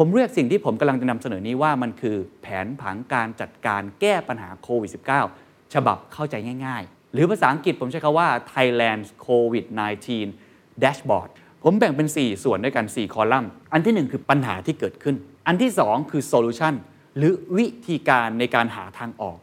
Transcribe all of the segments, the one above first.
ผมเรียกสิ่งที่ผมกำลังจะนำเสนอนี้ว่ามันคือแผนผังการจัดการแก้ปัญหาโควิด -19 ฉบับเข้าใจง่าย ๆ หรือภาษาอังกฤษผมใช้คำว่า Thailand COVID-19 Dashboard ผมแบ่งเป็น 4 ส่วนด้วยกัน 4 คอลัมน์ อันที่ 1 คือปัญหาที่เกิดขึ้น อันที่ 2 คือโซลูชันหรือวิธีการในการหาทางออก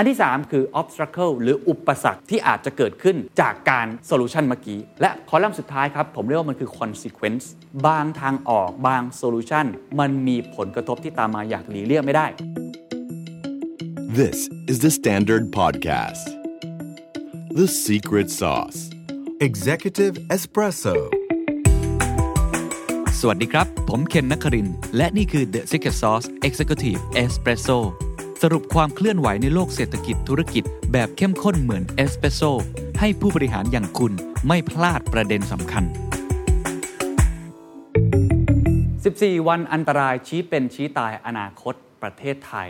อันที่ 3 คือ obstacle หรืออุปสรรคที่อาจจะเกิดขึ้นจากการ solution เมื่อกี้ และคอลัมน์สุดท้ายครับ ผมเรียกว่ามันคือ consequence บางทางออกบาง solution มันมีผลกระทบที่ตามมาอย่างหลีกเลี่ยงไม่ได้ This is the Standard Podcast. The Secret Sauce. Executive Espresso สวัสดีครับ ผมเคนนักครินทร์และนี่คือ The Secret Sauce Executive Espresso สรุปความเคลื่อนไหวในโลกเศรษฐกิจธุรกิจ แบบเข้มข้นเหมือนเอสเปรสโซให้ผู้บริหารอย่างคุณไม่พลาดประเด็นสำคัญ 14 วันอันตรายชี้เป็นชี้ตายอนาคตประเทศไทย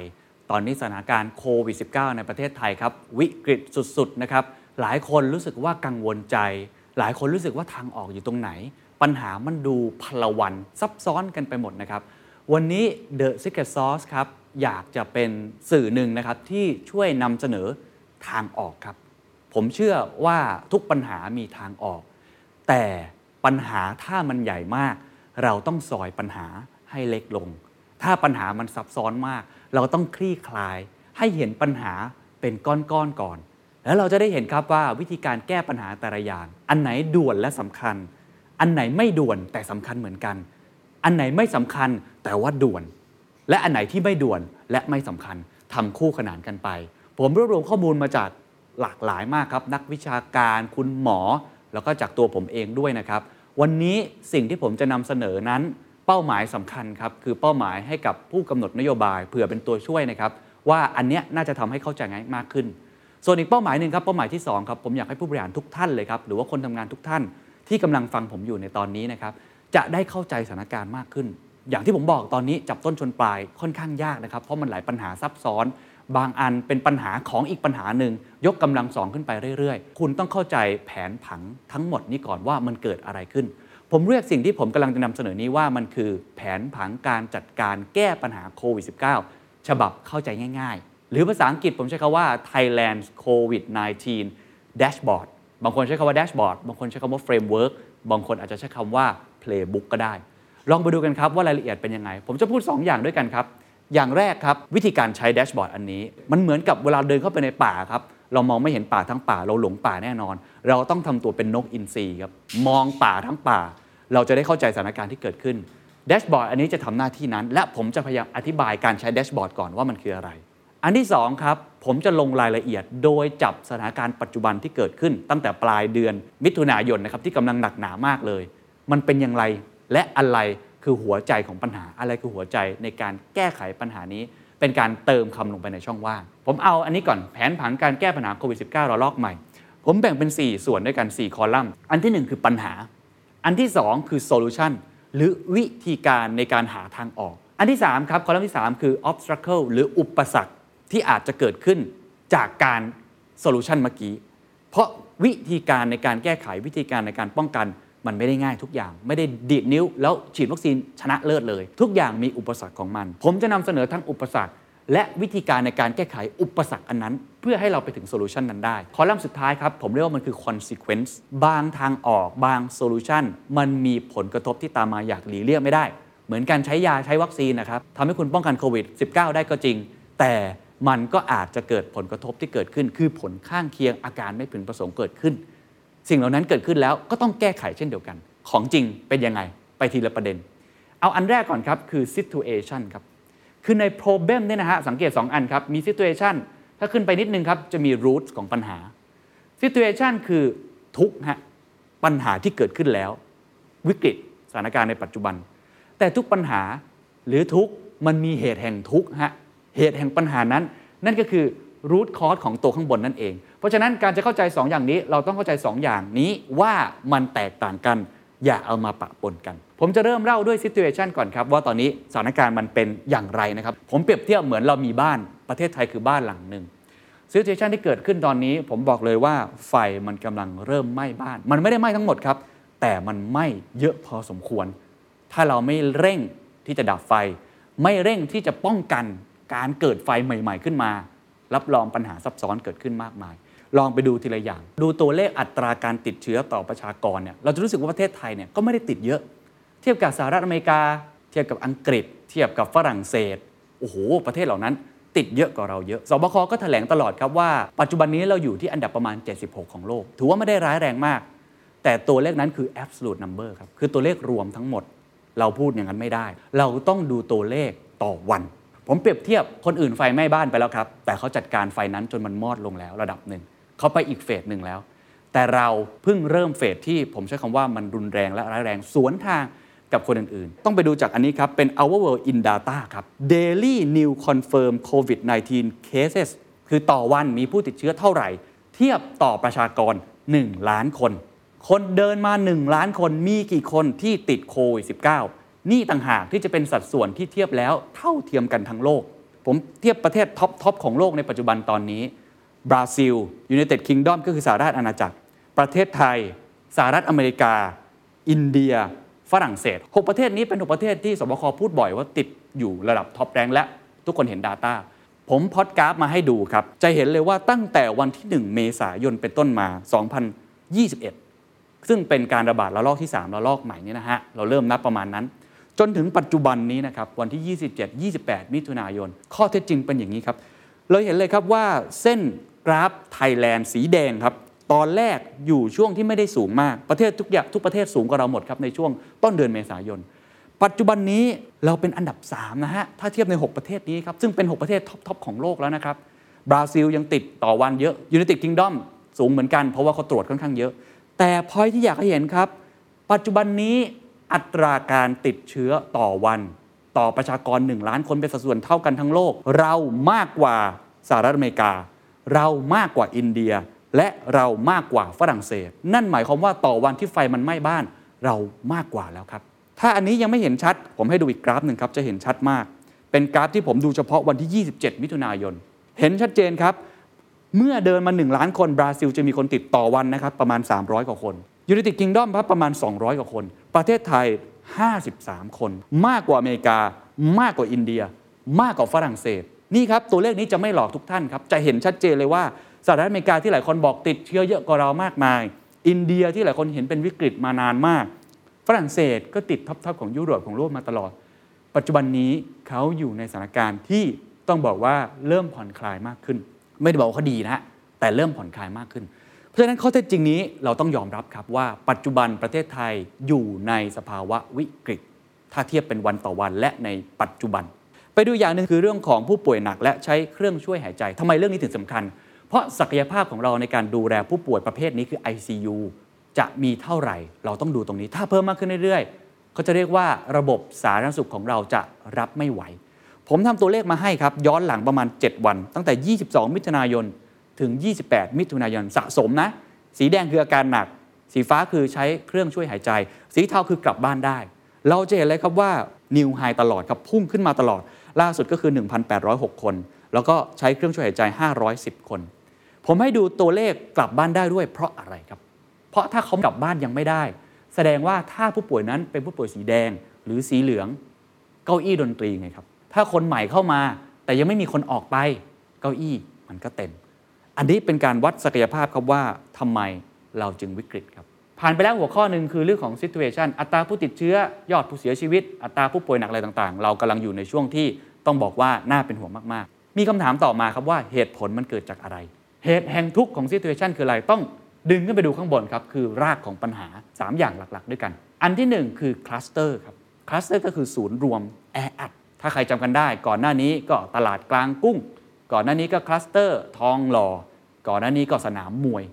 ตอนนี้สถานการณ์โควิด -19 ในประเทศไทยครับ วิกฤตสุดๆนะครับ หลายคนรู้สึกว่ากังวลใจ หลายคนรู้สึกว่าทางออกอยู่ตรงไหน ปัญหามันดูพลวันซับซ้อนกันไปหมดนะครับ วันนี้ The Secret Sauce ครับ อยากจะเป็นสื่อหนึ่งนะครับ ที่ช่วยนำเสนอทางออกครับ ผมเชื่อว่าทุกปัญหามีทางออก แต่ปัญหาถ้ามันใหญ่มาก เราต้องซอยปัญหาให้เล็กลง ถ้าปัญหามันซับซ้อนมาก เราต้องคลี่คลาย ให้เห็นปัญหาเป็นก้อนๆกก่อน แล้วเราจะได้เห็นครับว่าวิธีการแก้ปัญหาแต่ละอย่าง อันไหนด่วนและสำคัญ อันไหนไม่ด่วนแต่สำคัญเหมือนกัน อันไหนไม่สำคัญแต่ว่าด่วน และอันไหนที่ไม่ด่วนและไม่สำคัญทำคู่ขนานกันไป ผมรวบรวมข้อมูลมาจากหลากหลายมากครับ นักวิชาการคุณหมอ แล้วก็จากตัวผมเองด้วยนะครับ วันนี้สิ่งที่ผมจะนำเสนอนั้น เป้าหมายสำคัญครับคือเป้าหมายให้กับผู้กำหนดนโยบายเผื่อเป็นตัวช่วยนะครับว่าอันเนี้ยน่าจะทำให้เข้าใจง่ายมากขึ้น ส่วนอีกเป้าหมายหนึ่งครับเป้าหมายที่2ครับผมอยากให้ผู้บริหารทุกท่านเลยครับหรือว่าคนทำงานทุกท่านที่กำลังฟังผมอยู่ในตอนนี้นะครับ จะได้เข้าใจสถานการณ์มากขึ้น อย่างที่ผมบอกตอนนี้จับต้นชนปลายค่อนข้างยากนะครับ เพราะมันหลายปัญหาซับซ้อน บางอันเป็นปัญหาของอีกปัญหาหนึ่งยกกำลังสองขึ้นไปเรื่อยๆ คุณต้องเข้าใจแผนผังทั้งหมดนี้ก่อนว่ามันเกิดอะไรขึ้น ผมเรียกสิ่งที่ผมกำลังจะนำเสนอนี้ว่ามันคือแผนผังการจัดการแก้ปัญหาโควิด -19 ฉบับเข้าใจง่าย ๆ หรือภาษาอังกฤษผมใช้คำว่า Thailand COVID-19 Dashboard บางคนใช้คำว่า Dashboard บางคนใช้คำว่า Framework บางคนอาจจะใช้คำว่า Playbook ก็ได้ ลองไปดูกันครับว่ารายละเอียดเป็นยังไง ผมจะพูด 2 อย่างด้วยกันครับ อย่างแรกครับวิธีการใช้แดชบอร์ดอันนี้ มันเหมือนกับเวลาเดินเข้าไปในป่าครับเรามองไม่เห็นป่าทั้งป่า เราหลงป่าแน่นอน เราต้องทำตัวเป็นนกอินทรีครับมองป่าทั้งป่า เราจะได้เข้าใจสถานการณ์ที่เกิดขึ้นแดชบอร์ดอันนี้จะทำหน้าที่นั้น และผมจะพยายามอธิบายการใช้แดชบอร์ดก่อนว่ามันคืออะไร อันที่2ครับผมจะลงรายละเอียดโดยจับสถานการณ์ปัจจุบันที่เกิดขึ้น ตั้งแต่ปลายเดือนมิถุนายนนะครับที่กำลังหนักหนามากเลย มันเป็นอย่างไรและอะไรคือหัวใจของปัญหาอะไรคือหัวใจในการแก้ไขปัญหานี้ เป็นการเติมคำลงไปในช่องว่าง ผมเอาอันนี้ก่อนแผนผังการแก้ปัญหาโควิด -19 ระลอกใหม่ ผมแบ่งเป็น 4 ส่วนด้วยกัน 4 คอลัมน์ อันที่ 1 คือปัญหา อันที่ 2 คือโซลูชันหรือวิธีการในการหาทางออก อันที่ 3 ครับคอลัมน์ที่ 3 คือ obstacle หรืออุปสรรคที่อาจจะเกิดขึ้นจากการ solution เมื่อกี้เพราะวิธีการในการแก้ไขวิธีการในการป้องกัน มันไม่ได้ง่ายทุกอย่าง ไม่ได้ดีดนิ้ว แล้วฉีดวัคซีนชนะเลิศเลย ทุกอย่างมีอุปสรรคของมัน ผมจะนำเสนอทั้งอุปสรรค และวิธีการในการแก้ไขอุปสรรคอันนั้น เพื่อให้เราไปถึง solution นั้นได้ คอลัมน์สุดท้ายครับ ผมเรียกว่ามันคือ consequence บางทางออกบาง solution มันมีผลกระทบที่ตามมาอย่างหลีกเลี่ยงไม่ได้ เหมือนการใช้ยาใช้วัคซีนนะครับทำให้คุณป้องกันโควิด -19 ได้ก็จริง แต่มันก็อาจจะเกิดผลกระทบที่เกิดขึ้น คือผลข้างเคียงอาการไม่พึงประสงค์เกิดขึ้น สิ่งเหล่านั้นเกิดขึ้นแล้วก็ต้องแก้ไขเช่นเดียวกัน ของจริงเป็นยังไงไปทีละประเด็น เอาอันแรกก่อนครับคือ situation ครับคือใน problem เนี่ยนะฮะสังเกต 2 อันครับ มี situation ถ้าขึ้นไปนิดนึงครับ จะมี root ของปัญหา situation คือทุกฮะปัญหาที่เกิดขึ้นแล้ว วิกฤตสถานการณ์ในปัจจุบัน แต่ทุกปัญหาหรือทุกมันมีเหตุแห่งทุกฮะเหตุแห่งปัญหานั้น นั่นก็คือ root cause ของตัวข้างบนนั่นเอง เพราะฉะนั้นการจะเข้าใจ 2 อย่างนี้ เราต้องเข้าใจ 2 อย่างนี้ว่ามันแตกต่างกัน อย่าเอามาปะปนกัน ผมจะเริ่มเล่าด้วย situation ก่อนครับ ว่าตอนนี้สถานการณ์มันเป็นอย่างไรนะครับ ผมเปรียบเทียบเหมือนเรามีบ้านประเทศไทยคือบ้านหลังหนึ่ง situation ที่เกิดขึ้นตอนนี้ ผมบอกเลยว่าไฟมันกำลังเริ่มไหม้บ้าน มันไม่ได้ไหม้ทั้งหมดครับ แต่มันไหม้เยอะพอสมควร ถ้าเราไม่เร่งที่จะดับไฟ ไม่เร่งที่จะป้องกันการเกิดไฟใหม่ ๆ ขึ้นมา รับรองปัญหาซับซ้อนเกิดขึ้นมากมาย ลองไปดูทีละอย่าง ดูตัวเลขอัตราการติดเชื้อต่อประชากรเนี่ยเราจะรู้สึกว่าประเทศไทยเนี่ยก็ไม่ได้ติดเยอะ เทียบกับสหรัฐอเมริกา เทียบกับอังกฤษ เทียบกับฝรั่งเศสโอ้โห ประเทศเหล่านั้นติดเยอะกว่าเราเยอะ สบคก็แถลงตลอดครับว่า ปัจจุบันนี้เราอยู่ที่อันดับประมาณ 76 ของโลก ถือว่าไม่ได้ร้ายแรงมาก แต่ตัวเลขนั้นคือ absolute number ครับ คือตัวเลขรวมทั้งหมด เราพูดอย่างนั้นไม่ได้ เราต้องดูตัวเลขต่อวัน ผมเปรียบเทียบคนอื่นไฟไหม้บ้านไปแล้วครับ แต่เขาจัดการไฟนั้นจนมันมอดลงแล้วระดับหนึ่ง เขาไปอีกเฟสหนึ่งแล้ว แต่เราเพิ่งเริ่มเฟสที่ผมใช้คำว่ามันรุนแรงและร้ายแรงสวนทางกับคนอื่นๆ ต้องไปดูจากอันนี้ครับ เป็น Our World in Data ครับ Daily New Confirm COVID-19 Cases คือต่อวันมีผู้ติดเชื้อเท่าไหร่ เทียบต่อประชากร 1 ล้านคน คนเดินมา 1 ล้านคนมีกี่คนที่ติดโควิด -19 นี่ต่างหากที่จะเป็นสัดส่วนที่เทียบแล้วเท่าเทียมกันทั้งโลก ผมเทียบประเทศ top top ของโลกในปัจจุบันตอนนี้ บราซิลยู n i เต็ดคิงดอมก็คือสหราชอาณาจักร ประเทศไทย สหรัฐอเมริกา อินเดีย ฝรั่งเศส 6 ประเทศนี้เป็น 6 ประเทศที่สบคพูดบ่อยว่าติดอยู่ระดับท็อปแรงและทุกคนเห็น Data ผมพอดกราฟมาให้ดูครับ จะเห็นเลยว่าตั้งแต่วันที่ 1 เมษายนเป็นต้นมา 2021 ซึ่งเป็นการระบาดระลอกที่ 3 ระลอกใหม่นี้นะฮะ เราเริ่มนับประมาณนั้น จนถึงปัจจุบันนี้นะครับ วันที่ 27 28 มิถุนายน ข้อเท็จจริงเป็นอย่างนี้ครับ เราเห็นเลยครับว่าเส้น กราฟไทยแลนด์สีแดงครับ ตอนแรกอยู่ช่วงที่ไม่ได้สูงมากประเทศทุกอย่างทุกประเทศสูงกว่าเราหมดครับในช่วงต้นเดือนเมษายน ปัจจุบันนี้เราเป็นอันดับ 3 นะฮะ ถ้าเทียบใน 6 ประเทศนี้ครับ ซึ่งเป็น 6 ประเทศ top ๆของโลกแล้วนะครับบราซิลยังติดต่อวันเยอะยู n i เต็ดคิงดอมสูงเหมือนกันเพราะว่าเขาตรวจค่อนข้างเยอะ แต่พอยที่อยากให้เห็นครับ ปัจจุบันนี้อัตราการติดเชื้อต่อวันต่อประชากร 1 ล้านคนเป็นสัดส่วนเท่ากันทั้งโลก เรามากกว่าสหรัฐอเมริกา เรามากกว่าอินเดีย และเรามากกว่าฝรั่งเศส นั่นหมายความว่าต่อวันที่ไฟมันไหม้บ้าน เรามากกว่าแล้วครับ ถ้าอันนี้ยังไม่เห็นชัด ผมให้ดูอีกกราฟหนึ่งครับจะเห็นชัดมาก เป็นกราฟที่ผมดูเฉพาะวันที่ 27 มิถุนายน เห็นชัดเจนครับ เมื่อเดินมา 1 ล้านคนบราซิลจะมีคนติดต่อวันนะครับประมาณ 300 กว่าคนยู n i เต็ดคิงดอมครับประมาณ 200 กว่าคน ประเทศไทย 53 คน มากกว่าอเมริกามากกว่าอินเดีย มากกว่าฝรั่งเศส นี่ครับตัวเลขนี้จะไม่หลอกทุกท่านครับจะเห็นชัดเจนเลยว่าสหรัฐอเมริกาที่หลายคนบอกติดเชื้อเยอะกว่าเรามากมาย อินเดียที่หลายคนเห็นเป็นวิกฤตมานานมาก ฝรั่งเศสก็ติดท็อปๆของยุโรปของโลกมาตลอด ปัจจุบันนี้เขาอยู่ในสถานการณ์ที่ต้องบอกว่าเริ่มผ่อนคลายมากขึ้น ไม่ได้บอกว่าเขาดีนะฮะแต่เริ่มผ่อนคลายมากขึ้น เพราะฉะนั้นข้อเท็จจริงนี้เราต้องยอมรับครับว่า ปัจจุบันประเทศไทยอยู่ในสภาวะวิกฤต ถ้าเทียบเป็นวันต่อวันและในปัจจุบัน ไปดูอย่างหนึ่งคือเรื่องของผู้ป่วยหนัก และใช้เครื่องช่วยหายใจทำไมเรื่องนี้ถึงสำคัญ เพราะศักยภาพของเราในการดูแลผู้ป่วยประเภทนี้คือ ICU จะมีเท่าไหร่ เราต้องดูตรงนี้ ถ้าเพิ่มมากขึ้นเรื่อยๆเขาจะเรียกว่าระบบสาธารณสุขของเราจะรับไม่ไหว ผมทำตัวเลขมาให้ครับ ย้อนหลังประมาณ 7 วัน ตั้งแต่ 22 มิถุนายนถึง 28 มิถุนายนสะสมนะ สีแดงคืออาการหนัก สีฟ้าคือใช้เครื่องช่วยหายใจ สีเทาคือกลับบ้านได้ เราจะเห็นเลยครับว่านิวไฮตลอดครับพุ่งขึ้นมาตลอด ล่าสุดก็คือ 1,806 คน แล้วก็ใช้เครื่องช่วยหายใจ 510 คน ผมให้ดูตัวเลขกลับบ้านได้ด้วยเพราะอะไรครับ เพราะถ้าเขากลับบ้านยังไม่ได้ แสดงว่าถ้าผู้ป่วยนั้นเป็นผู้ป่วยสีแดงหรือสีเหลือง เก้าอี้ดนตรีไงครับ ถ้าคนใหม่เข้ามา แต่ยังไม่มีคนออกไปเก้าอี้มันก็เต็ม อันนี้เป็นการวัดศักยภาพครับว่าทำไมเราจึงวิกฤตครับ ผ่านไปแล้วหัวข้อหนึ่งคือเรื่องของ situation อัตราผู้ติดเชื้อยอดผู้เสียชีวิต อัตราผู้ป่วยหนักอะไรต่างๆ เรากำลังอยู่ในช่วงที่ต้องบอกว่าน่าเป็นห่วงมากๆ มีคำถามต่อมาครับว่าเหตุผลมันเกิดจากอะไร เหตุแห่งทุกข์ของ situation คืออะไรต้องดึงขึ้นไปดูข้างบนครับคือรากของปัญหา 3 อย่างหลักๆ ด้วยกัน อันที่ 1 คือคลัสเตอร์ครับคลัสเตอร์ก็คือศูนย์รวมแออัดถ้าใครจำกันได้ ก่อนหน้านี้ก็ตลาดกลางกุ้ง ก่อนหน้านี้ก็คลัสเตอร์ทองหล่อก่อนหน้านี้ก็สนามมวย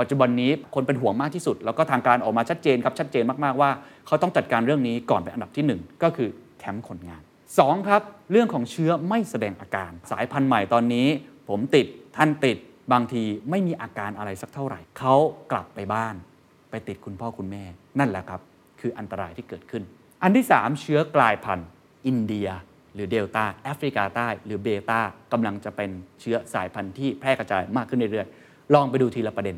ปัจจุบันนี้คนเป็นห่วงมากที่สุด แล้วก็ทางการออกมาชัดเจนครับชัดเจนมากๆว่า เขาต้องจัดการเรื่องนี้ก่อนเป็นอันดับที่ 1 ก็คือแคมป์คนงาน 2 ครับ เรื่องของเชื้อไม่แสดงอาการ สายพันธุ์ใหม่ตอนนี้ ผมติดท่านติดบางทีไม่มีอาการอะไรสักเท่าไหร่ เขากลับไปบ้าน ไปติดคุณพ่อคุณแม่ นั่นแหละครับ คืออันตรายที่เกิดขึ้น อันที่ 3 เชื้อกลายพันธุ์ อินเดีย หรือเดลต้าแอฟริกาใต้ หรือเบต้ากำลังจะเป็นเชื้อสายพันธุ์ที่แพร่กระจายมากขึ้นเรื่อยๆลองไปดูทีละประเด็น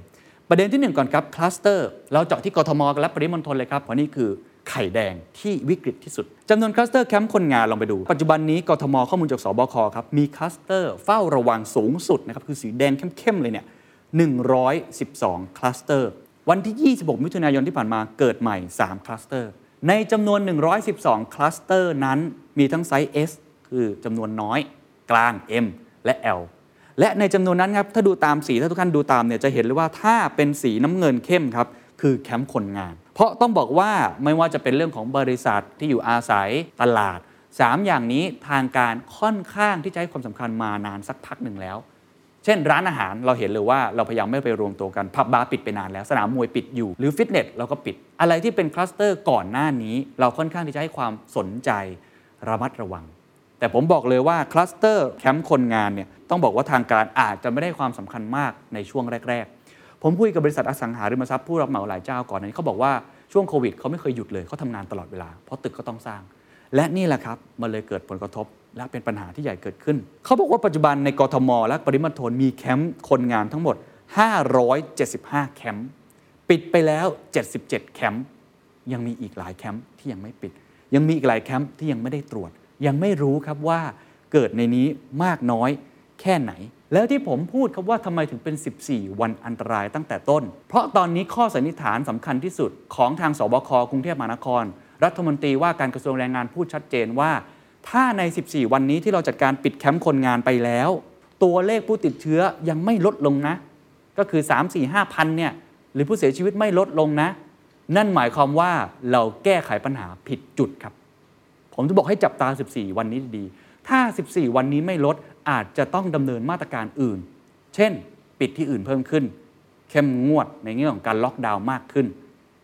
ประเด็นที่ 1 ก่อนครับคลัสเตอร์เราเจาะที่กทมกันและปริมณฑลเลยครับเพราะนี่คือไข่แดงที่วิกฤตที่สุดจำนวนคลัสเตอร์แคมป์คนงานลองไปดู ปัจจุบันนี้กทมข้อมูลจากสบคครับมีคลัสเตอร์เฝ้าระวังสูงสุดนะครับคือสีแดงเข้มๆเลยเนี่ย112 คลัสเตอร์ วันที่ 26 มิถุนายนที่ผ่านมาเกิดใหม่ 3 คลัสเตอร์ ในจำนวน 112 คลัสเตอร์นั้นมีทั้งไซส์ S คือจำนวนน้อย กลาง M และ L และในจำนวนนั้นครับถ้าดูตามสีถ้าทุกท่านดูตามเนี่ยจะเห็นเลยว่าถ้าเป็นสีน้ำเงินเข้มครับคือแคมป์คนงาน เพราะต้องบอกว่าไม่ว่าจะเป็นเรื่องของบริษัทที่อยู่อาศัยตลาด 3 อย่างนี้ทางการค่อนข้างที่จะให้ความสำคัญมานานสักพักหนึ่งแล้ว เช่น ร้านอาหารเราเห็นเลยว่าเราพยายามไม่ไปรวมตัวกันผับบาร์ปิดไปนานแล้วสนามมวยปิดอยู่หรือฟิตเนสเราก็ปิด อะไรที่เป็นคลัสเตอร์ก่อนหน้านี้ เราค่อนข้างที่จะให้ความสนใจระมัดระวัง แต่ผมบอกเลยว่าคลัสเตอร์แคมป์คนงานเนี่ยต้องบอกว่าทางการอาจจะไม่ได้ความสำคัญมากในช่วงแรก ๆ ผมคุยกับบริษัทอสังหาริมทรัพย์ผู้รับเหมาหลายเจ้าก่อนนี้เขาบอกว่าช่วงโควิดเขาไม่เคยหยุดเลยเขาทำงานตลอดเวลาเพราะตึกก็ต้องสร้าง และนี่แหละครับมันเลยเกิดผลกระทบ และเป็นปัญหาที่ใหญ่เกิดขึ้น เขาบอกว่าปัจจุบันในกรทม และปริมณฑลมีแคมป์คนงานทั้งหมด 575 แคมป์ปิดไปแล้ว 77 แคมป์ยังมีอีกหลายแคมป์ที่ยังไม่ปิด ยังมีอีกหลายแคมป์ที่ยังไม่ได้ตรวจ ยังไม่รู้ครับว่าเกิดในนี้มากน้อยแค่ไหน แล้วที่ผมพูดครับว่าทำไมถึงเป็น 14 วันอันตรายตั้งแต่ต้น เพราะตอนนี้ข้อสันนิษฐานสำคัญที่สุดของทางสบคกรุงเทพมหานคร รัฐมนตรีว่าการกระทรวงแรงงานพูดชัดเจนว่า ถ้าใน 14 วันนี้ที่เราจัดการปิดแคมป์คนงานไปแล้ว ตัวเลขผู้ติดเชื้อยังไม่ลดลงนะ ก็คือ 3 4 5พันเนี่ยหรือผู้เสียชีวิตไม่ลดลงนะ นั่นหมายความว่าเราแก้ไขปัญหาผิดจุดครับ ผมจะบอกให้จับตา 14 วันนี้ดี ถ้า 14 วันนี้ไม่ลดอาจจะต้องดำเนินมาตรการอื่น เช่น ปิดที่อื่นเพิ่มขึ้น เข้มงวดในแง่ของการล็อกดาวน์มากขึ้น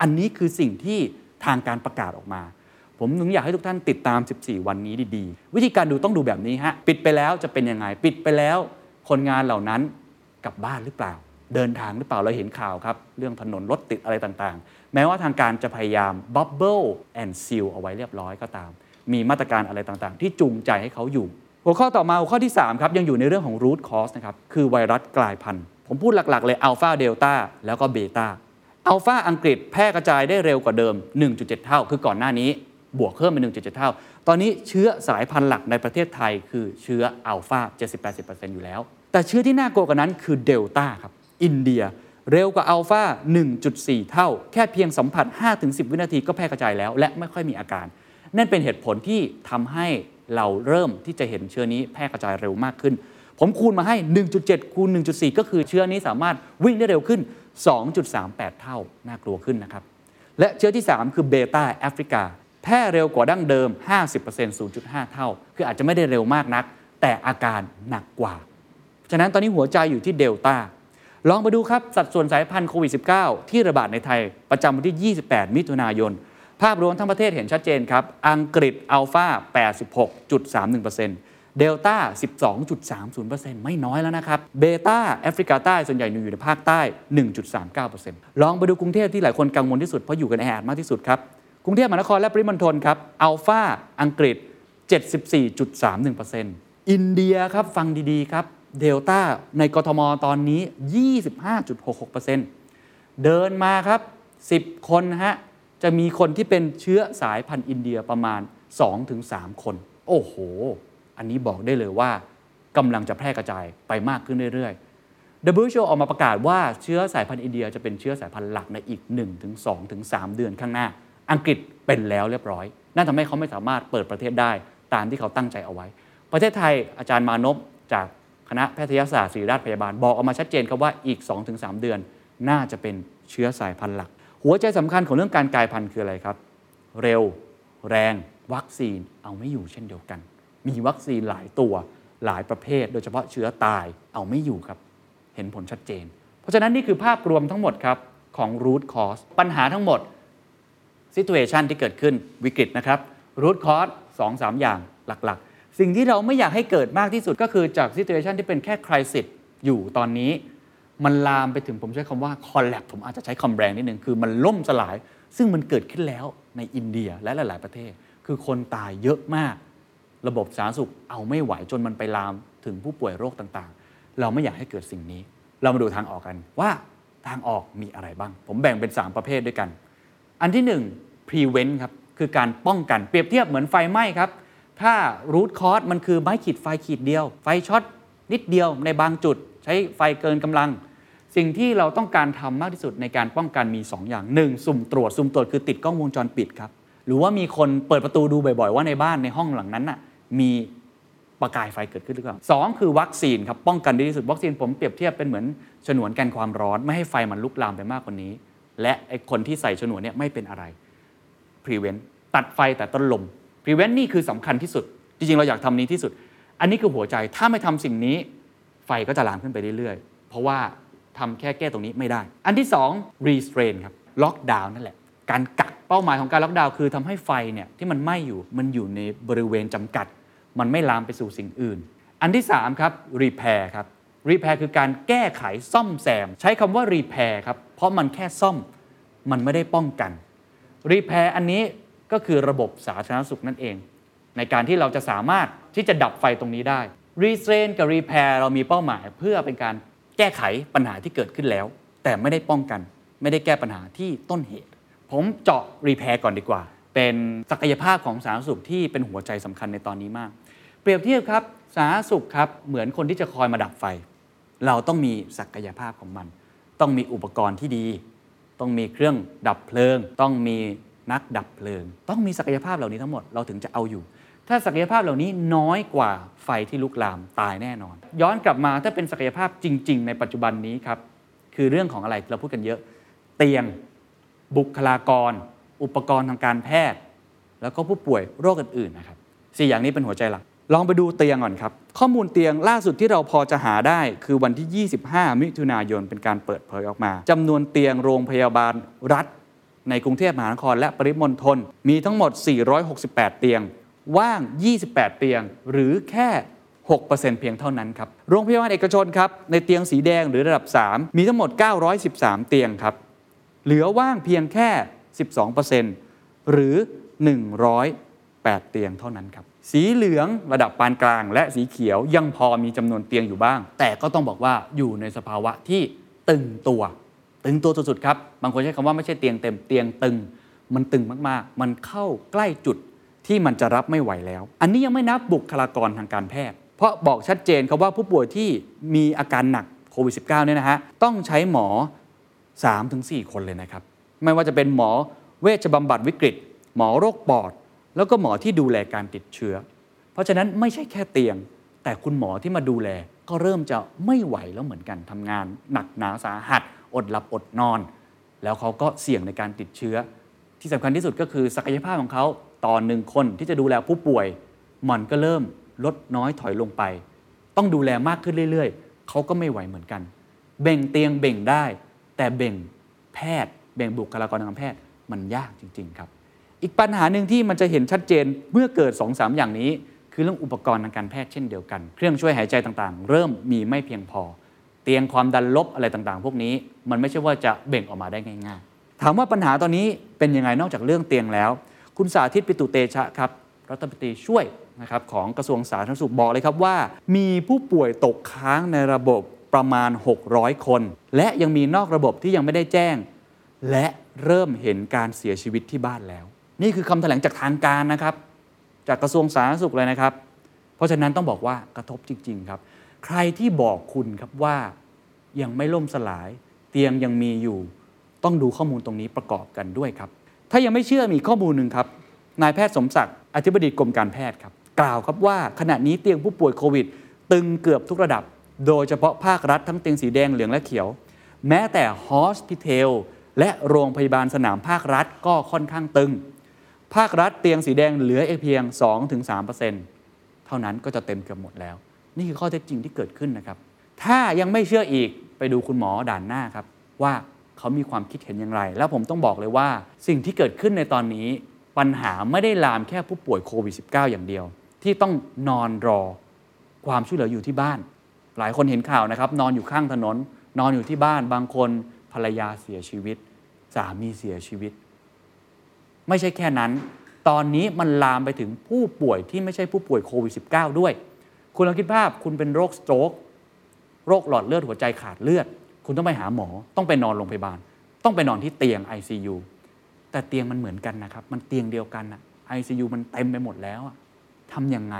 อันนี้คือสิ่งที่ทางการประกาศออกมา ผมถึงอยากให้ทุกท่านติดตาม 14 วันนี้ดีๆ วิธีการดูต้องดูแบบนี้ฮะ ปิดไปแล้วจะเป็นยังไง ปิดไปแล้ว คนงานเหล่านั้นกลับบ้านหรือเปล่า เดินทางหรือเปล่า เราเห็นข่าวครับ เรื่องถนนรถติดอะไรต่างๆ แม้ว่าทางการจะพยายาม bubble and seal เอาไว้เรียบร้อยก็ตาม มีมาตรการอะไรต่างๆ ที่จูงใจให้เขาอยู่ หัวข้อต่อมาหัวข้อที่ 3 ครับ ยังอยู่ในเรื่องของ root cause นะครับ คือไวรัสกลายพันธุ์ ผมพูดหลักๆ เลยอัลฟาเดลต้าแล้วก็เบต้าอัลฟาอังกฤษแพร่กระจายได้เร็วกว่าเดิม 1.7 เท่า คือก่อนหน้านี้บวกเพิ่มเป็น1.7 เท่า ตอนนี้เชื้อสายพันธุ์หลักในประเทศไทย คือเชื้ออัลฟา70-80%อยู่แล้ว แต่เชื้อที่น่ากลัวกว่านั้นคือเดลต้าครับ อินเดียเร็วกว่าอัลฟา1.4 เท่า แค่เพียงสัมผัส 5-10 วินาทีก็แพร่กระจายแล้ว และไม่ค่อยมีอาการ นั่นเป็นเหตุผลที่ทำให้เราเริ่มที่จะเห็นเชื้อนี้แพร่กระจายเร็วมากขึ้น ผมคูณมาให้ 1.7 คูณ 1.4 ก็คือเชื้อนี้สามารถวิ่งได้เร็วขึ้น 2.38 เท่า น่ากลัวขึ้นนะครับ และเชื้อที่ 3 คือเบต้าแอฟริกา แพร่เร็วกว่าดั้งเดิม 50% 0.5 เท่า คืออาจจะไม่ได้เร็วมากนัก แต่อาการหนักกว่า ฉะนั้นตอนนี้หัวใจอยู่ที่เดลต้าลองไปดูครับสัดส่วนสายพันธุ์โควิด -19 ที่ระบาดในไทยประจำวันที่ 28 มิถุนายน ภาพรวมทั้งประเทศเห็นชัดเจนครับ อังกฤษอัลฟา86.31%เดลต้า 12.30%ไม่น้อยแล้วนะครับ เบต้าแอฟริกาใต้ส่วนใหญ่อยู่ในภาคใต้ 1.39%ลองไปดูกรุงเทพที่หลายคนกังวลที่สุด เพราะอยู่กันแออัดมากที่สุดครับ กรุงเทพมหานครและปริมณฑลครับ อัลฟาอังกฤษ 74.31%อินเดียครับฟังดีๆครับเดลต้าในกทมตอนนี้ 25.66%เดินมาครับ 10 คนนะฮะ จะมีคนที่เป็นเชื้อสายพันธุ์อินเดียประมาณ 2-3 คน โอ้โห อันนี้บอกได้เลยว่ากำลังจะแพร่กระจายไปมากขึ้นเรื่อยๆ WHO ออกมาประกาศว่าเชื้อสายพันธุ์อินเดียจะเป็นเชื้อสายพันธุ์หลักในอีก 1-2-3 เดือนข้างหน้า อังกฤษเป็นแล้วเรียบร้อย นั่นทำให้เขาไม่สามารถเปิดประเทศได้ตามที่เขาตั้งใจเอาไว้ ประเทศไทยอาจารย์มานพจากคณะแพทยศาสตร์ศิริราชพยาบาลบอกออกมาชัดเจนครับว่าอีก 2-3 เดือน น่าจะเป็นเชื้อสายพันธุ์หลัก หัวใจสำคัญของเรื่องการกลายพันธุ์คืออะไรครับ เร็ว แรง วัคซีนเอาไม่อยู่เช่นเดียวกัน มีวัคซีนหลายตัวหลายประเภท โดยเฉพาะเชื้อตายเอาไม่อยู่ครับ เห็นผลชัดเจน เพราะฉะนั้นนี่คือภาพรวมทั้งหมดครับ ของ root cause ปัญหาทั้งหมด situation ที่เกิดขึ้นวิกฤตนะครับ root cause สองสามอย่างหลักๆ สิ่งที่เราไม่อยากให้เกิดมากที่สุดก็คือจาก situation ที่เป็นแค่ crisis อยู่ตอนนี้ มันลามไปถึงผมใช้คำว่า collapse ผมอาจจะใช้คำแรงนิดนึงคือมันล่มสลาย ซึ่งมันเกิดขึ้นแล้วในอินเดียและหลาย ๆ ประเทศ คือคนตายเยอะมาก ระบบสาธารณสุขเอาไม่ไหวจนมันไปลามถึงผู้ป่วยโรคต่าง ๆ เราไม่อยากให้เกิดสิ่งนี้ เรามาดูทางออกกันว่าทางออกมีอะไรบ้าง ผมแบ่งเป็น 3 ประเภทด้วยกัน อันที่ 1 prevent ครับคือการป้องกันเปรียบเทียบเหมือนไฟไหม้ครับถ้า root cause มันคือไม้ขีดไฟขีดเดียว ไฟช็อตนิดเดียวในบางจุด ใช้ไฟเกินกำลัง สิ่งที่เราต้องการทำมากที่สุดในการป้องกันมี 2 อย่าง 1. สุ่มตรวจสุ่มตรวจคือติดกล้องวงจรปิดครับหรือว่ามีคนเปิดประตูดูบ่อยๆ ว่าในบ้านในห้องหลังนั้นน่ะมีประกายไฟเกิดขึ้นหรือเปล่าสองคือวัคซีนครับป้องกันดีที่สุดวัคซีนผมเปรียบเทียบเป็นเหมือนฉนวนกันความร้อน ไม่ให้ไฟมันลุกลามไปมากกว่านี้ และไอคนที่ใส่ฉนวนเนี่ยไม่เป็นอะไร prevent ตัดไฟแต่ต้นลม prevent นี่คือสำคัญที่สุด จริงๆ เราอยากทำนี้ที่สุด อันนี้คือหัวใจถ้าไม่ทำสิ่งนี้ ไฟก็จะลามขึ้นไปเรื่อยๆ เพราะว่าทำแค่แก้ตรงนี้ไม่ได้ อันที่ 2 restrain ครับล็อกดาวน์นั่นแหละ การกักเป้าหมายของการล็อกดาวน์คือทำให้ไฟเนี่ยที่มันไหม้อยู่มันอยู่ในบริเวณจำกัด มันไม่ลามไปสู่สิ่งอื่น อันที่ 3 ครับ repair ครับ repair คือการแก้ไขซ่อมแซม ใช้คำว่า repair ครับเพราะมันแค่ซ่อมมันไม่ได้ป้องกัน repair อันนี้ก็คือระบบสาธารณสุขนั่นเอง ในการที่เราจะสามารถที่จะดับไฟตรงนี้ได้ restrain กับ repair เรามีเป้าหมายเพื่อเป็นการแก้ไขปัญหาที่เกิดขึ้นแล้ว แต่ไม่ได้ป้องกัน ไม่ได้แก้ปัญหาที่ต้นเหตุ ผมเจาะ repair ก่อนดีกว่า เป็นศักยภาพของสาธารณสุขที่เป็นหัวใจสำคัญในตอนนี้มาก เปรียบเทียบครับสาธารณสุขครับเหมือนคนที่จะคอยมาดับไฟ เราต้องมีศักยภาพของมัน ต้องมีอุปกรณ์ที่ดี ต้องมีเครื่องดับเพลิง ต้องมีนักดับเพลิง ต้องมีศักยภาพเหล่านี้ทั้งหมดเราถึงจะเอาอยู่ ถ้าศักยภาพเหล่านี้น้อยกว่าไฟที่ลุกลามตายแน่นอน ย้อนกลับมาถ้าเป็นศักยภาพจริง ๆ ในปัจจุบันนี้ครับ คือเรื่องของอะไรเราพูดกันเยอะ เตียง บุคลากร อุปกรณ์ทางการแพทย์ แล้วก็ผู้ป่วยโรคอื่นๆนะครับสี่อย่างนี้เป็นหัวใจหลัก ลองไปดูเตียงก่อนครับ ข้อมูลเตียงล่าสุดที่เราพอจะหาได้ คือวันที่ 25 มิถุนายนเป็นการเปิดเผยออกมาจำนวนเตียงโรงพยาบาลรัฐ ในกรุงเทพมหานครและปริมณฑลมีทั้งหมด 468 เตียง ว่าง 28 เตียง หรือแค่ 6%เพียงเท่านั้นครับ โรงพยาบาลเอกชนครับ ในเตียงสีแดงหรือระดับ 3 มีทั้งหมด 913 เตียงครับ เหลือว่างเพียงแค่ 12%หรือ 108 เตียงเท่านั้นครับ สีเหลืองระดับปานกลาง และสีเขียวยังพอมีจำนวนเตียงอยู่บ้าง แต่ก็ต้องบอกว่าอยู่ในสภาวะที่ตึงตัว ตึงตัวสุดๆครับ บางคนใช้คำว่าไม่ใช่เตียงเต็มเตียงตึง มันตึงมากๆ มันเข้าใกล้จุด ที่มันจะรับไม่ไหวแล้ว อันนี้ยังไม่นับบุคลากรทางการแพทย์ เพราะบอกชัดเจนครับว่าผู้ป่วยที่มีอาการหนักโควิด -19 เนี่ยนะฮะต้องใช้หมอ 3-4 คนเลยนะครับ ไม่ว่าจะเป็นหมอเวชบำบัดวิกฤต หมอโรคปอด แล้วก็หมอที่ดูแลการติดเชื้อ เพราะฉะนั้นไม่ใช่แค่เตียง แต่คุณหมอที่มาดูแลก็เริ่มจะไม่ไหวแล้วเหมือนกันทำงาน หนักหนาสาหัส อดหลับอดนอน แล้วเขาก็เสี่ยงในการติดเชื้อ ที่สำคัญที่สุดก็คือศักยภาพของเขา ต่อหนึ่งคนที่จะดูแลผู้ป่วย มันก็เริ่มลดน้อยถอยลงไป ต้องดูแลมากขึ้นเรื่อยๆ เขาก็ไม่ไหวเหมือนกัน เบ่งเตียงเบ่งได้ แต่เบ่งแพทย์ เบ่งบุคลากรทางการแพทย์มันยากจริง ๆ ครับ อีกปัญหาหนึ่งที่มันจะเห็นชัดเจนเมื่อเกิด2อสาอย่างนี้ คือเรื่องอุปกรณ์ทางการแพทย์เช่นเดียวกัน เครื่องช่วยหายใจต่างๆ เริ่มมีไม่เพียงพอ เตียงความดันลบอะไรต่างๆ พวกนี้ มันไม่ใช่ว่าจะเบ่งออกมาได้ง่าย ๆ ถามว่าปัญหาตอนนี้เป็นยังไงนอกจากเรื่องเตียงแล้ว คุณสาธิตปิตุเตชะครับรัฐมนตรีช่วยนะครับของกระทรวงสาธารณสุขบอกเลยครับว่า มีผู้ป่วยตกค้างในระบบประมาณ 600 คน และยังมีนอกระบบที่ยังไม่ได้แจ้ง และเริ่มเห็นการเสียชีวิตที่บ้านแล้ว นี่คือคำแถลงจากทางการนะครับ จากกระทรวงสาธารณสุขเลยนะครับ เพราะฉะนั้นต้องบอกว่ากระทบจริง ๆ ครับ ใครที่บอกคุณครับว่ายังไม่ล่มสลาย เตียงยังมีอยู่ ต้องดูข้อมูลตรงนี้ประกอบกันด้วยครับ ถ้ายังไม่เชื่อมีข้อมูลหนึ่งครับ นายแพทย์สมศักดิ์อธิบดีกรมการแพทย์ครับ กล่าวครับว่าขณะนี้เตียงผู้ป่วยโควิด ตึงเกือบทุกระดับ โดยเฉพาะภาครัฐทั้งเตียงสีแดงเหลืองและเขียว แม้แต่ฮอสพิเทลและโรงพยาบาลสนามภาครัฐก็ค่อนข้างตึง ภาครัฐเตียงสีแดงเหลือเพียง 2-3%เท่านั้นก็จะเต็มเกือบหมดแล้ว นี่คือข้อเท็จจริงที่เกิดขึ้นนะครับ ถ้ายังไม่เชื่ออีกไปดูคุณหมอด่านหน้าครับว่า เขามีความคิดเห็นอย่างไร แล้วผมต้องบอกเลยว่า สิ่งที่เกิดขึ้นในตอนนี้ ปัญหาไม่ได้ลามแค่ผู้ป่วยโควิด -19 อย่างเดียว ที่ต้องนอนรอความช่วยเหลืออยู่ที่บ้าน หลายคนเห็นข่าวนะครับ นอนอยู่ข้างถนน นอนอยู่ที่บ้าน บางคนภรรยาเสียชีวิต สามีเสียชีวิต ไม่ใช่แค่นั้น ตอนนี้มันลามไปถึงผู้ป่วยที่ไม่ใช่ผู้ป่วยโควิด -19 ด้วย คุณลองคิดภาพคุณเป็นโรคสโตรกโรคหลอดเลือดหัวใจขาดเลือด คุณต้องไปหาหมอ ต้องไปนอนโรงพยาบาล ต้องไปนอนที่เตียง ICU แต่เตียงมันเหมือนกันนะครับ มันเตียงเดียวกันอะ ICU มันเต็มไปหมดแล้วอะทำยังไง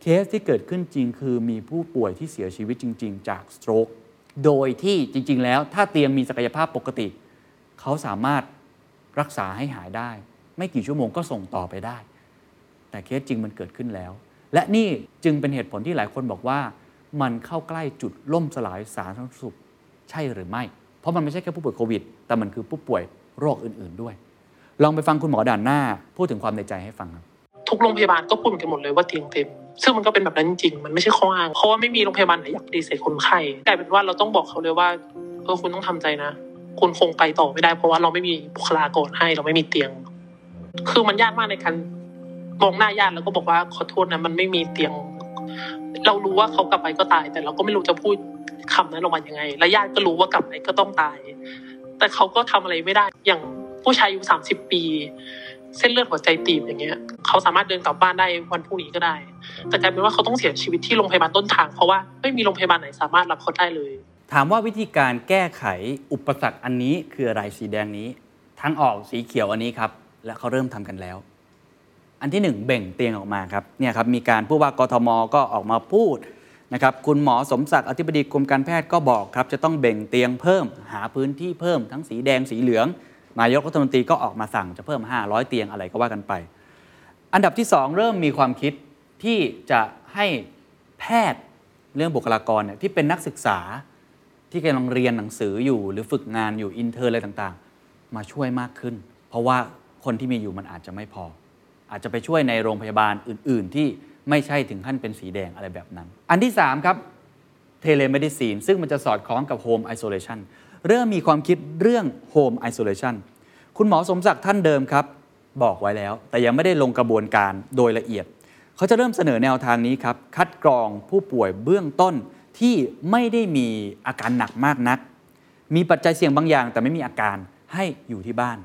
เคสที่เกิดขึ้นจริงคือมีผู้ป่วยที่เสียชีวิตจริง ๆ จากสโตรกโดยที่จริง ๆ แล้วถ้าเตียงมีศักยภาพปกติ เขาสามารถรักษาให้หายได้ ไม่กี่ชั่วโมงก็ส่งต่อไปได้ แต่เคสจริงมันเกิดขึ้นแล้ว และนี่จึงเป็นเหตุผลที่หลายคนบอกว่า มันเข้าใกล้จุดล่มสลายสาธารณสุข ช่หรือไม่ เพราะมันไม่ใช่แค่ผู้ป่วยโควิด แต่มันคือผู้ป่วยโรคอื่น ๆด้วย ลองไปฟังคุณหมอด่านหน้า พูดถึงความในใจให้ฟังครับทุกโรงพยาบาลก็พูดเหมือนกันหมดเลยว่าเตียงเต็ม ซึ่งมันก็เป็นแบบนั้นจริง มันไม่ใช่ข้ออ้าง เพราะว่าไม่มีโรงพยาบาลไหนอยากปฏิเสธคนไข้กลายเป็นว่าเราต้องบอกเขาเลยว่าเออคุณต้องทำใจนะ คุณคงไปต่อไม่ได้ เพราะว่าเราไม่มีบุคลากรให้ เราไม่มีเตียง คือมันยากมากในการมองหน้าญาติแล้วก็บอกว่าขอโทษนะ มันไม่มีเตียง เรารู้ว่าเขากลับไปก็ตาย แต่เราก็ไม่รู้จะพูด คำนั้นออกมายังไง และญาติก็รู้ว่ากลับไปก็ต้องตาย แต่เขาก็ทำอะไรไม่ได้ อย่างผู้ชายอายุสามสิบปี เส้นเลือดหัวใจตีบอย่างเงี้ย เขาสามารถเดินกลับบ้านได้วันพรุ่งนี้ก็ได้ แต่กลายเป็นว่าเขาต้องเสียชีวิตที่โรงพยาบาลต้นทาง เพราะว่าไม่มีโรงพยาบาลไหนสามารถรับเขาได้เลย ถามว่าวิธีการแก้ไขอุปสรรคอันนี้คืออะไรสีแดงนี้ ทั้งออกสีเขียวอันนี้ครับ และเขาเริ่มทำกันแล้วอันที่หนึ่งเบ่งเตียงออกมาครับเนี่ยครับมีการผู้ว่ากทมก็ออกมาพูด นะครับคุณหมอสมศักดิ์อธิบดีกรมการแพทย์ก็บอกครับจะต้องเบ่งเตียงเพิ่ม หาพื้นที่เพิ่มทั้งสีแดงสีเหลือง นายกรัฐมนตรีก็ออกมาสั่งจะเพิ่ม 500 เตียงอะไรก็ว่ากันไป อันดับที่ 2 เริ่มมีความคิดที่จะให้แพทย์เรื่องบุคลากรเนี่ยที่เป็นนักศึกษาที่กำลังเรียนหนังสืออยู่ หรือฝึกงานอยู่ intern อะไรต่างๆ มาช่วยมากขึ้น เพราะว่าคนที่มีอยู่มันอาจจะไม่พอ อาจจะไปช่วยในโรงพยาบาลอื่น ๆ ที่ ไม่ใช่ถึงขั้นเป็นสีแดงอะไรแบบนั้น อันที่ 3 ครับ telemedicine ซึ่งมันจะสอดคล้องกับ home isolation เริ่มมีความคิดเรื่อง home isolation คุณหมอสมศักดิ์ท่านเดิมครับ บอกไว้แล้ว แต่ยังไม่ได้ลงกระบวนการโดยละเอียด เขาจะเริ่มเสนอแนวทางนี้ครับ คัดกรองผู้ป่วยเบื้องต้นที่ไม่ได้มีอาการหนักมากนัก มีปัจจัยเสี่ยงบางอย่าง แต่ไม่มีอาการให้อยู่ที่บ้าน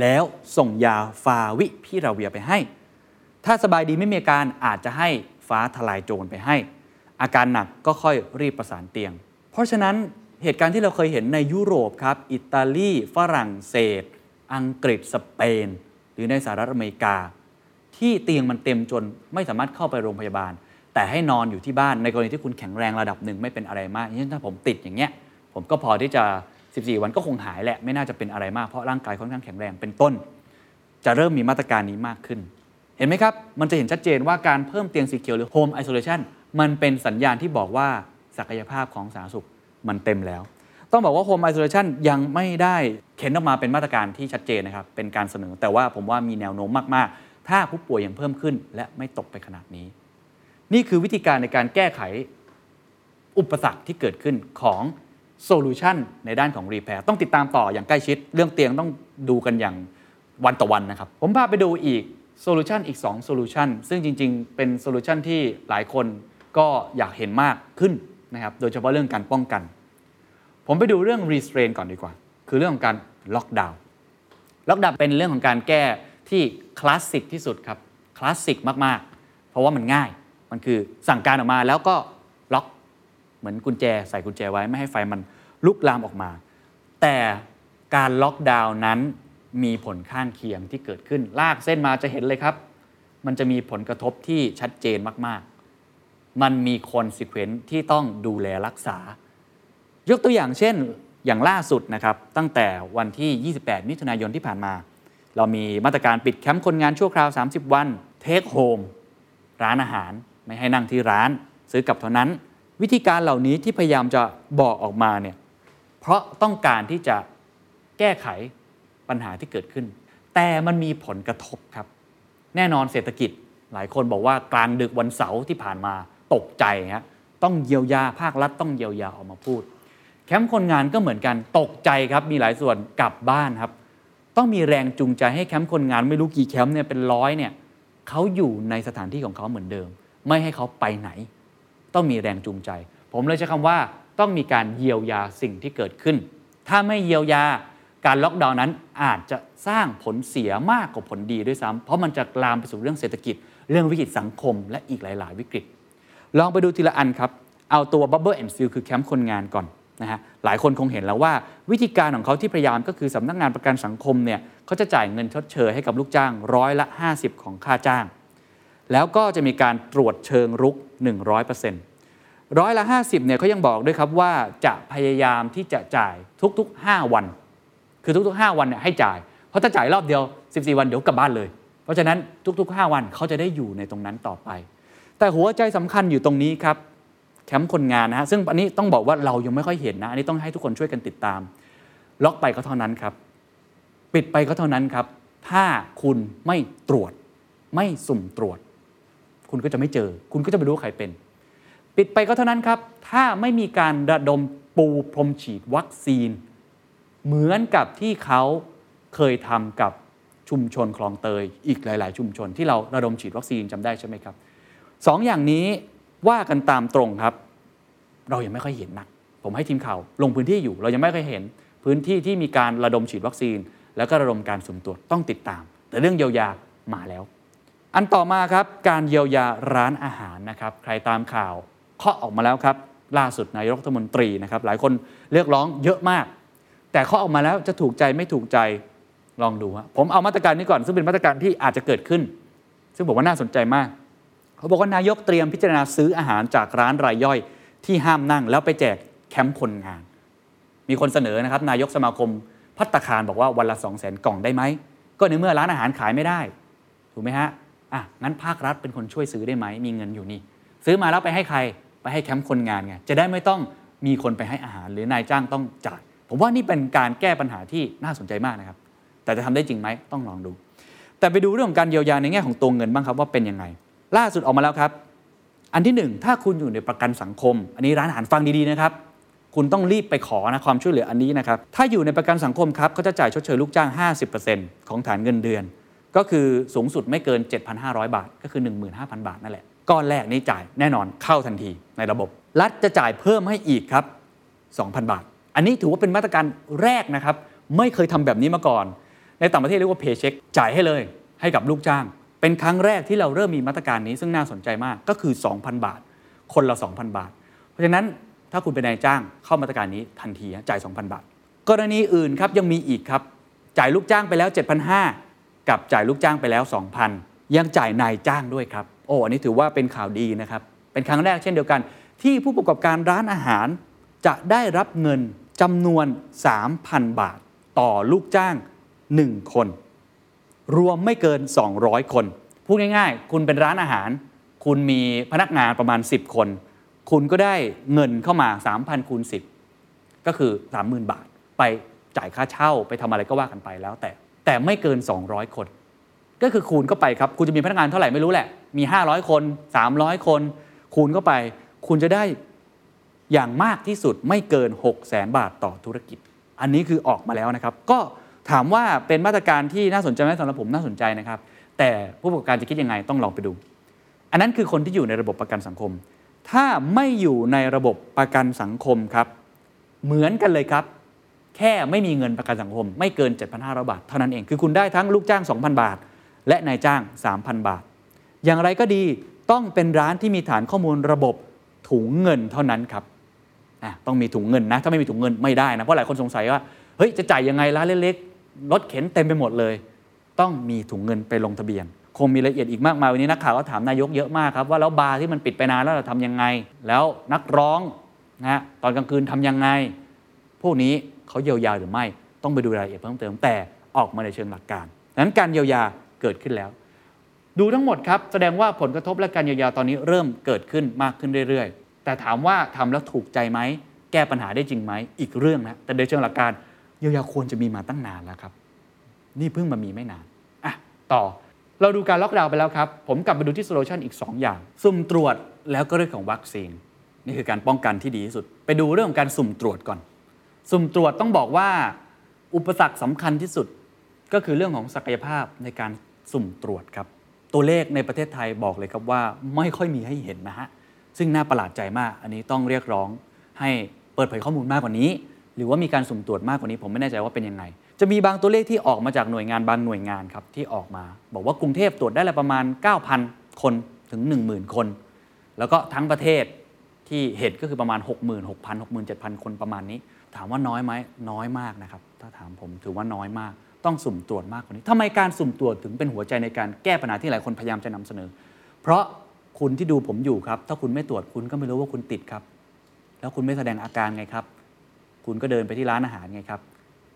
แล้วส่งยาฟาวิพิราเวียไปให้ ถ้าสบายดีไม่มีอาการอาจจะให้ฟ้าทลายโจรไปให้ อาการหนักก็ค่อยรีบประสานเตียง เพราะฉะนั้นเหตุการณ์ที่เราเคยเห็นในยุโรปครับ อิตาลี ฝรั่งเศส อังกฤษ สเปน หรือในสหรัฐอเมริกา ที่เตียงมันเต็มจนไม่สามารถเข้าไปโรงพยาบาล แต่ให้นอนอยู่ที่บ้านในกรณีที่คุณแข็งแรงระดับหนึ่งไม่เป็นอะไรมากเช่นถ้าผมติดอย่างเงี้ย ผมก็พอที่จะ 14 วันก็คงหายแหละ ไม่น่าจะเป็นอะไรมากเพราะร่างกายค่อนข้างแข็งแรงเป็นต้น จะเริ่มมีมาตรการนี้มากขึ้น ห็นไหมครับ มันจะเห็นชัดเจนว่าการเพิ่มเตียงสีเขียวหรือ Home Isolation มันเป็นสัญญาณที่บอกว่าศักยภาพของสาธารณสุขมันเต็มแล้ว ต้องบอกว่า Home Isolation ยังไม่ได้เข็นออกมาเป็นมาตรการที่ชัดเจนนะครับ เป็นการเสนอ แต่ว่าผมว่ามีแนวโน้มมาก ๆ ถ้าผู้ป่วยยังเพิ่มขึ้น และไม่ตกไปขนาดนี้ นี่คือวิธีการในการแก้ไขอุปสรรคที่เกิดขึ้นของ solution ในด้านของ repair ต้องติดตามต่ออย่างใกล้ชิด เรื่องเตียงต้องดูกันอย่างวันต่อวันนะครับ ผมพาไปดูอีก solution อีก2 solution ซึ่งจริง ๆ เป็น solution ที่หลายคนก็อยากเห็นมากขึ้นนะครับโดยเฉพาะเรื่องการป้องกัน ผมไปดูเรื่อง restrain ก่อนดีกว่า คือเรื่องของการล็อกดาวน์ล็อกดาวน์เป็นเรื่องของการแก้ที่คลาสสิกที่สุดครับคลาสสิกมากๆ เพราะว่ามันง่ายมันคือสั่งการออกมาแล้วก็ล็อกเหมือนกุญแจใส่กุญแจไว้ไม่ให้ไฟมันลุกลามออกมา แต่การล็อกดาวน์นั้น มีผลข้างเคียงที่เกิดขึ้น ลากเส้นมาจะเห็นเลยครับ มันจะมีผลกระทบที่ชัดเจนมากๆ มันมี consequence ที่ต้องดูแลรักษา ยกตัวอย่างเช่นอย่างล่าสุดนะครับ ตั้งแต่วันที่ 28 มิถุนายนที่ผ่านมา เรามีมาตรการปิดแคมป์คนงานชั่วคราว 30 วัน take home ร้านอาหารไม่ให้นั่งที่ร้าน ซื้อกลับเท่านั้น วิธีการเหล่านี้ที่พยายามจะบอกออกมาเนี่ยเพราะต้องการที่จะแก้ไข ปัญหาที่เกิดขึ้น แต่มันมีผลกระทบครับ แน่นอนเศรษฐกิจหลายคนบอกว่ากลางดึกวันเสาร์ที่ผ่านมาตกใจฮะต้องเยียวยาภาครัฐต้องเยียวยาออกมาพูด แคมป์คนงานก็เหมือนกันตกใจครับมีหลายส่วนกลับบ้านครับ ต้องมีแรงจูงใจให้แคมป์คนงานไม่รู้กี่แคมป์เนี่ยเป็นร้อยเนี่ยเขาอยู่ในสถานที่ของเขาเหมือนเดิม ไม่ให้เขาไปไหน ต้องมีแรงจูงใจ ผมเลยใช้คำว่าต้องมีการเยียวยาสิ่งที่เกิดขึ้น ถ้าไม่เยียวยา การล็อกดาวน์นั้นอาจจะสร้างผลเสียมากกว่าผลดีด้วยซ้ำเพราะมันจะลามไปสู่เรื่องเศรษฐกิจ เรื่องวิกฤตสังคม และอีกหลาย ๆ วิกฤต ลองไปดูทีละอันครับ เอาตัว Bubble and Seal คือแคมป์คนงานก่อนนะฮะหลายคนคงเห็นแล้วว่าวิธีการของเขาที่พยายามก็คือสำนักงานประกันสังคมเนี่ยเขาจะจ่ายเงินชดเชยให้กับลูกจ้างร้อยละ 50 ของค่าจ้าง แล้วก็จะมีการตรวจเชิงรุก 100%ร้อยละ 50เนี่ยเขายังบอกด้วยครับว่าจะพยายามที่จะจ่ายทุกๆ 5 วัน คือทุกๆ 5 วันเนี่ยให้จ่าย เพราะถ้าจ่ายรอบเดียว 14 วันเดี๋ยวกลับบ้านเลย เพราะฉะนั้นทุกๆ 5 วันเขาจะได้อยู่ในตรงนั้นต่อไป แต่หัวใจสำคัญอยู่ตรงนี้ครับแคมป์คนงานนะฮะซึ่งอันนี้ต้องบอกว่าเรายังไม่ค่อยเห็นนะอันนี้ต้องให้ทุกคนช่วยกันติดตาม ล็อกไปก็เท่านั้นครับปิดไปก็เท่านั้นครับ ถ้าคุณไม่ตรวจ ไม่สุ่มตรวจ คุณก็จะไม่เจอ คุณก็จะไม่รู้ใครเป็น ปิดไปก็เท่านั้นครับ ถ้าไม่มีการระดมปูพรมฉีดวัคซีน เหมือนกับที่เขาเคยทำกับชุมชนคลองเตยอีกหลาย ๆ ชุมชนที่เราระดมฉีดวัคซีนจำได้ใช่ไหมครับสองอย่างนี้ว่ากันตามตรงครับ เรายังไม่ค่อยเห็นนัก ผมให้ทีมข่าวลงพื้นที่อยู่ เรายังไม่ค่อยเห็นพื้นที่ที่มีการระดมฉีดวัคซีน แล้วก็ระดมการสุ่มตรวจต้องติดตาม แต่เรื่องเยียวยามาแล้ว อันต่อมาครับการเยียวยาร้านอาหารนะครับใครตามข่าวเคาะออกมาแล้วครับล่าสุดนายกรัฐมนตรีนะครับหลายคนเรียกร้องเยอะมาก แต่เคาออกมาแล้วจะถูกใจไม่ถูกใจลองดูฮะผมเอามาตรการนี้ก่อนซึ่งเป็นมาตรการที่อาจจะเกิดขึ้น ซึ่งผมว่าน่าสนใจมาก เขาบอกว่านายกเตรียมพิจารณาซื้ออาหารจากร้านรายย่อยที่ห้ามนั่ง แล้วไปแจกแคมป์คนงาน มีคนเสนอนะครับ นายกสมาคมพัตตาคารบอกว่าวันละ 2 0 0 0 0 0 กล่องได้ไหม ก็ในเมื่อร้านอาหารขายไม่ได้ ถูกไหมฮะอะงั้นภาครัฐเป็นคนช่วยซื้อได้ไหมมีเงินอยู่นี่ ซื้อมาแล้วไปให้ใครไปให้แคมป์คนงานไงจะได้ไม่ต้องมีคนไปให้อาหารหรือนายจ้างต้องจ่าย ผมว่านี่เป็นการแก้ปัญหาที่น่าสนใจมากนะครับ แต่จะทำได้จริงไหมต้องลองดู แต่ไปดูเรื่องของการเยียวยาในแง่ของตัวเงินบ้างครับว่าเป็นยังไง ล่าสุดออกมาแล้วครับ อันที่หนึ่งถ้าคุณอยู่ในประกันสังคม อันนี้ร้านอาหารฟังดีๆนะครับ คุณต้องรีบไปขอนะความช่วยเหลืออันนี้นะครับ ถ้าอยู่ในประกันสังคมครับเขาจะจ่ายชดเชยลูกจ้าง 50%ของฐานเงินเดือน ก็คือสูงสุดไม่เกิน 7,500 บาท ก็คือ 15,000 บาทนั่นแหละก้อนแรกนี้จ่ายแน่นอนเข้าทันทีในระบบ รัฐจะจ่ายเพิ่มให้อีกครับ 2,000 บาท อันนี้ถือว่าเป็นมาตรการแรกนะครับ ไม่เคยทำแบบนี้มาก่อน ในต่างประเทศเรียกว่าเพย์เช็คจ่ายให้เลย ให้กับลูกจ้าง เป็นครั้งแรกที่เราเริ่มมีมาตรการนี้ซึ่งน่าสนใจมากก็คือ 2,000 บาท คนละ 2,000 บาท เพราะฉะนั้นถ้าคุณเป็นนายจ้างเข้ามาตรการนี้ทันทีจ่าย 2,000 บาท กรณีอื่นครับยังมีอีกครับ จ่ายลูกจ้างไปแล้ว 7,500 กับจ่ายลูกจ้างไปแล้ว 2,000 ยังจ่ายนายจ้างด้วยครับโอ้อันนี้ถือว่าเป็นข่าวดีนะครับเป็นครั้งแรกเช่นเดียวกัน ที่ผู้ประกอบการร้านอาหารจะได้รับเงิน จำนวน 3,000 บาท ต่อลูกจ้าง 1 คน รวมไม่เกิน 200 คน พูดง่าย ๆ คุณเป็นร้านอาหาร คุณมีพนักงานประมาณ 10 คน คุณก็ได้เงินเข้ามา 3,000คูณ10 ก็คือ 30,000 บาท ไปจ่ายค่าเช่าไปทำอะไรก็ว่ากันไปแล้วแต่ แต่ไม่เกิน 200 คน ก็คือคูณเข้าไปครับ คุณจะมีพนักงานเท่าไหร่ไม่รู้แหละ มี 500 คน 300 คน คูณเข้าไป คุณจะได้ อย่างมากที่สุดไม่เกิน 6 0 0 0 0 0บาทต่อธุรกิจ อันนี้คือออกมาแล้วนะครับ ก็ถามว่าเป็นมาตรการที่น่าสนใจไหมสำหรับผมน่าสนใจนะครับ แต่ผู้ประกอบการจะคิดยังไงต้องลองไปดู อันนั้นคือคนที่อยู่ในระบบประกันสังคม ถ้าไม่อยู่ในระบบประกันสังคมครับ เหมือนกันเลยครับ แค่ไม่มีเงินประกันสังคม ไม่เกิน 7,500 บาท เท่านั้นเองคือคุณได้ทั้งลูกจ้าง 2,000 บาท และนายจ้าง 3,000 บาท อย่างไรก็ดีต้องเป็นร้านที่มีฐานข้อมูลระบบถุงเงินเท่านั้นครับ ต้องมีถุงเงินนะ ถ้าไม่มีถุงเงินไม่ได้นะเพราะหลายคนสงสัยว่าเฮ้ยจะจ่ายยังไงร้านเล็กๆรถเข็นเต็มไปหมดเลย ต้องมีถุงเงินไปลงทะเบียน คงมีรายละเอียดอีกมากมายวันนี้นักข่าวก็ถามนายกเยอะมากครับว่าแล้วบาร์ที่มันปิดไปนานแล้วเราทำยังไง แล้วนักร้องนะตอนกลางคืนทำยังไง พวกนี้เขาเยียวยาหรือไม่ต้องไปดูรายละเอียดเพิ่มเติมแต่ออกมาในเชิงหลักการนั้นการเยียวยาเกิดขึ้นแล้ว ดูทั้งหมดครับ แสดงว่าผลกระทบและการเยียวยาตอนนี้เริ่มเกิดขึ้นมากขึ้นเรื่อยๆ แต่ถามว่าทำแล้วถูกใจไหม แก้ปัญหาได้จริงไหม อีกเรื่องนะ แต่โดยเชิงหลักการเยียวยาควรจะมีมาตั้งนานแล้วครับ นี่เพิ่งมามีไม่นานอะต่อเราดูการล็อกดาวน์ไปแล้วครับ ผมกลับมาดูที่โซลูชันอีก 2 อย่าง สุ่มตรวจแล้วก็เรื่องของวัคซีน นี่คือการป้องกันที่ดีที่สุด ไปดูเรื่องของการสุ่มตรวจก่อน สุ่มตรวจต้องบอกว่า อุปสรรคสำคัญที่สุด ก็คือเรื่องของศักยภาพในการสุ่มตรวจครับ ตัวเลขในประเทศไทยบอกเลยครับว่าไม่ค่อยมีให้เห็นนะฮะ ซึ่งน่าประหลาดใจมาก อันนี้ต้องเรียกร้องให้เปิดเผยข้อมูลมากกว่านี้ หรือว่ามีการสุ่มตรวจมากกว่านี้ ผมไม่แน่ใจว่าเป็นยังไง จะมีบางตัวเลขที่ออกมาจากหน่วยงานบางหน่วยงานครับที่ออกมา บอกว่ากรุงเทพตรวจได้ละประมาณ 9,000 คนถึง 10,000 คน แล้วก็ทั้งประเทศที่เห็นก็คือประมาณ 6 6 0 0 0 6 7 0 0คนประมาณนี้ ถามว่าน้อยไหมน้อยมากนะครับ ถ้าถามผมถือว่าน้อยมาก ต้องสุ่มตรวจมากกว่านี้ทำไมการสุ่มตรวจถึงเป็นหัวใจในการแก้ปัญหาที่หลายคนพยายามจะนำเสนอ เพราะ คุณที่ดูผมอยู่ครับ ถ้าคุณไม่ตรวจคุณก็ไม่รู้ว่าคุณติดครับ แล้วคุณไม่แสดงอาการไงครับ คุณก็เดินไปที่ร้านอาหารไงครับ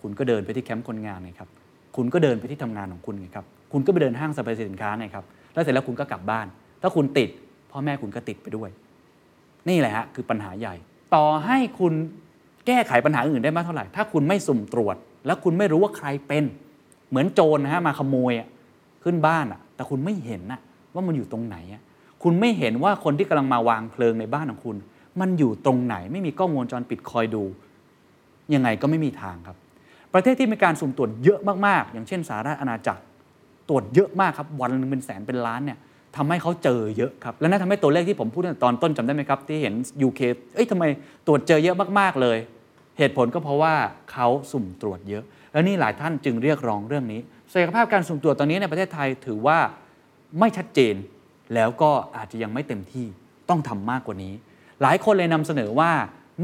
คุณก็เดินไปที่แคมป์คนงานไงครับ คุณก็เดินไปที่ทำงานของคุณไงครับ คุณก็ไปเดินห้างสรรพสินค้าไงครับ แล้วเสร็จแล้วคุณก็กลับบ้าน ถ้าคุณติดพ่อแม่คุณก็ติดไปด้วย นี่แหละฮะคือปัญหาใหญ่ ต่อให้คุณแก้ไขปัญหาอื่นได้มากเท่าไหร่ ถ้าคุณไม่สุ่มตรวจ แล้วคุณไม่รู้ว่าใครเป็น เหมือนโจรนะฮะมาขโมยขึ้นบ้านอะแต่คุณไม่เห็นนะว่ามันอยู่ตรงไหนอะ คุณไม่เห็นว่าคนที่กำลังมาวางเพลิงในบ้านของคุณ มันอยู่ตรงไหนไม่มีกล้องวงจรปิดคอยดู ยังไงก็ไม่มีทางครับ ประเทศที่มีการสุ่มตรวจเยอะมากๆ อย่างเช่นสหราชอาณาจักร ตรวจเยอะมากครับ วันหนึงเป็นแสนเป็นล้านเนี่ยทำให้เขาเจอเยอะครับ และนั่นทำให้ตัวเลขที่ผมพูดตอนต้นจำได้ไหมครับ ที่เห็น UK เอ้ยทำไมตรวจเจอเยอะมากๆเลย เหตุผลก็เพราะว่าเขาสุ่มตรวจเยอะ แล้วนี่หลายท่านจึงเรียกร้องเรื่องนี้ศักยภาพการสุ่มตรวจตอนนี้ในประเทศไทยถือว่าไม่ชัดเจน แล้วก็อาจจะยังไม่เต็มที่ต้องทำมากกว่านี้ หลายคนเลยนำเสนอว่า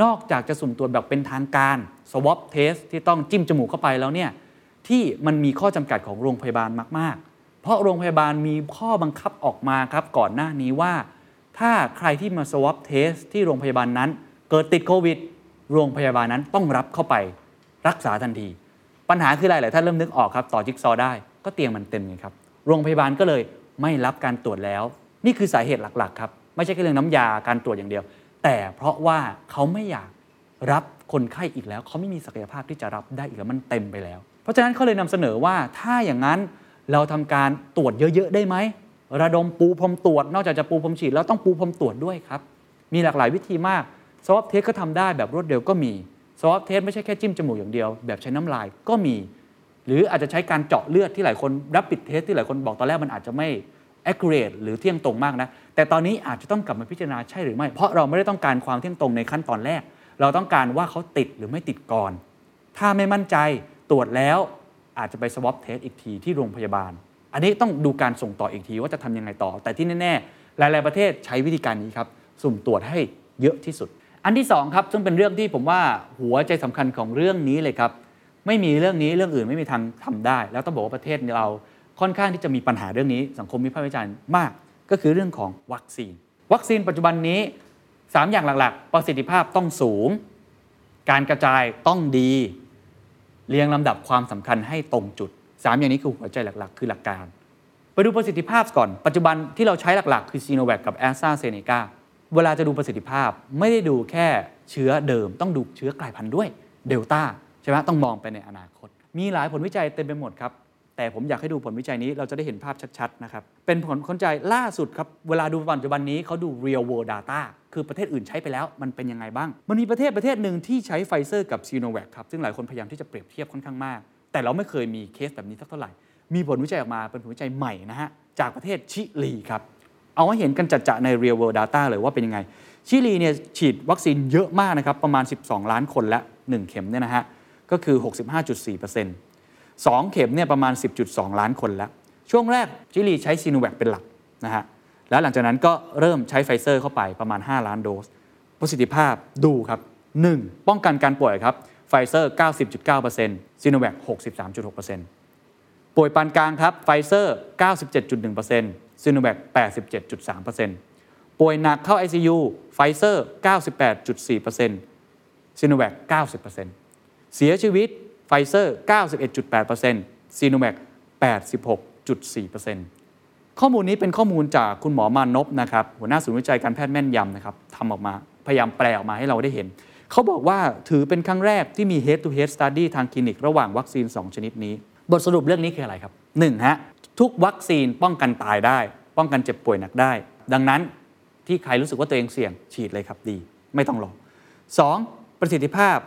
นอกจากจะสุ่มตรวจแบบเป็นทางการ swab test ที่ต้องจิ้มจมูกเข้าไปแล้วเนี่ยที่มันมีข้อจำกัดของโรงพยาบาลมาก ๆ เพราะโรงพยาบาลมีข้อบังคับออกมาครับก่อนหน้านี้ว่า ถ้าใครที่มา swab test ที่โรงพยาบาลนั้น เกิดติดโควิด โรงพยาบาลนั้นต้องรับเข้าไปรักษาทันที ปัญหาคืออะไรหลายท่านเริ่มนึกออกครับ ต่อจิ๊กซอได้ก็เตียงมันเต็มไงครับ โรงพยาบาลก็เลย ไม่รับการตรวจแล้ว นี่คือสาเหตุหลักๆครับ ไม่ใช่แค่เรื่องน้ำยาการตรวจอย่างเดียว แต่เพราะว่าเขาไม่อยากรับคนไข้อีกแล้ว เขาไม่มีศักยภาพที่จะรับได้อีกแล้วมันเต็มไปแล้ว เพราะฉะนั้นเขาเลยนำเสนอว่าถ้าอย่างนั้นเราทำการตรวจเยอะๆได้ไหมระดมปูพรมตรวจ นอกจากจะปูพรมฉีดแล้วต้องปูพรมตรวจด้วยครับ มีหลากหลายวิธีมาก swab test ก็ทำได้แบบรวดเร็วก็มี swab test ไม่ใช่แค่จิ้มจมูกอย่างเดียว แบบใช้น้ำลายก็มี หรืออาจจะใช้การเจาะเลือดที่หลายคน rapid test ที่หลายคนบอกตอนแรกมันอาจจะไม่ accurate หรือเที่ยงตรงมากนะ แต่ตอนนี้อาจจะต้องกลับมาพิจารณาใช่หรือไม่ เพราะเราไม่ได้ต้องการความเที่ยงตรงในขั้นตอนแรก เราต้องการว่าเขาติดหรือไม่ติดก่อน ถ้าไม่มั่นใจตรวจแล้วอาจจะไป swab test อีกทีที่โรงพยาบาล อันนี้ต้องดูการส่งต่ออีกทีว่าจะทำยังไงต่อ แต่ที่แน่ๆ หลายๆประเทศใช้วิธีการนี้ครับ สุ่มตรวจให้เยอะที่สุด อันที่สองครับซึ่งเป็นเรื่องที่ผมว่าหัวใจสำคัญของเรื่องนี้เลยครับ ไม่มีเรื่องนี้เรื่องอื่นไม่มีทางทำได้ แล้วต้องบอกว่าประเทศเราค่อนข้างที่จะมีปัญหาเรื่องนี้ สังคมวิพากษ์วิจารณ์มาก ก็คือเรื่องของวัคซีน วัคซีนปัจจุบันนี้ 3 อย่างหลักๆ ประสิทธิภาพต้องสูง การกระจายต้องดี เรียงลำดับความสำคัญให้ตรงจุด 3 อย่างนี้คือหัวใจหลักๆ คือหลักการ ไปดูประสิทธิภาพก่อน ปัจจุบันที่เราใช้หลักๆ คือซีโนแวคกับแอสตราเซเนกาเวลาจะดูประสิทธิภาพไม่ได้ดูแค่เชื้อเดิม ต้องดูเชื้อกลายพันธุ์ด้วยเดลต้า ใช่ไหมต้องมองไปในอนาคต มีหลายผลวิจัยเต็มไปหมดครับแต่ผมอยากให้ดูผลวิจัยนี้เราจะได้เห็นภาพชัดๆนะครับเป็นผลวิจัยล่าสุดครับ เวลาดูปัจจุบันนี้เขาดู real world data คือประเทศอื่นใช้ไปแล้วมันเป็นยังไงบ้าง มันมีประเทศประเทศหนึ่งที่ใช้ไฟเซอร์กับซีโนแวคครับซึ่งหลายคนพยายามที่จะเปรียบเทียบค่อนข้างมาก แต่เราไม่เคยมีเคสแบบนี้สักเท่าไหร่ มีผลวิจัยออกมาเป็นผลวิจัยใหม่นะฮะจากประเทศชิลีครับเอาให้เห็นกันจัดๆใน real world data เลยว่าเป็นยังไงชิลีเนี่ยฉีดวัคซีนเยอะมากนะครับประมาณ 12 ล้านคนและ1เข็มเนี่ยนะฮะ ก็คือ 65.4% 2 เข็มเนี่ยประมาณ 10.2 ล้านคนแล้ว ช่วงแรกชิลีใช้ซีโนแวคเป็นหลักนะฮะแล้วหลังจากนั้นก็เริ่มใช้ไฟเซอร์เข้าไปประมาณ 5 ล้านโดส ประสิทธิภาพดูครับ 1. ป้องกันการป่วยครับไฟเซอร์ 90.9%ซีโนแวค63.6%ป่วยปานกลางครับไฟเซอร์ 97.1%ซีโนแวค87.3%ป่วยหนักเข้า ICU ไฟเซอร์ 98.4%ซีโนแวค90% เสียชีวิตไฟเซอร์ 91.8%ซีโนแวค86.4%ข้อมูลนี้เป็นข้อมูลจากคุณหมอมานพนะครับหัวหน้าศูนย์วิจัยการแพทย์แม่นยำนะครับทำออกมาพยายามแปลออกมาให้เราได้เห็น เขาบอกว่าถือเป็นครั้งแรกที่มี head to head study ทางคลินิกระหว่างวัคซีน 2 ชนิดนี้ บทสรุปเรื่องนี้คืออะไรครับ 1. ฮะทุกวัคซีนป้องกันตายได้ ป้องกันเจ็บป่วยหนักได้ ดังนั้นที่ใครรู้สึกว่าตัวเองเสี่ยงฉีดเลยครับดี ไม่ต้องรอ 2. ประสิทธิภาพ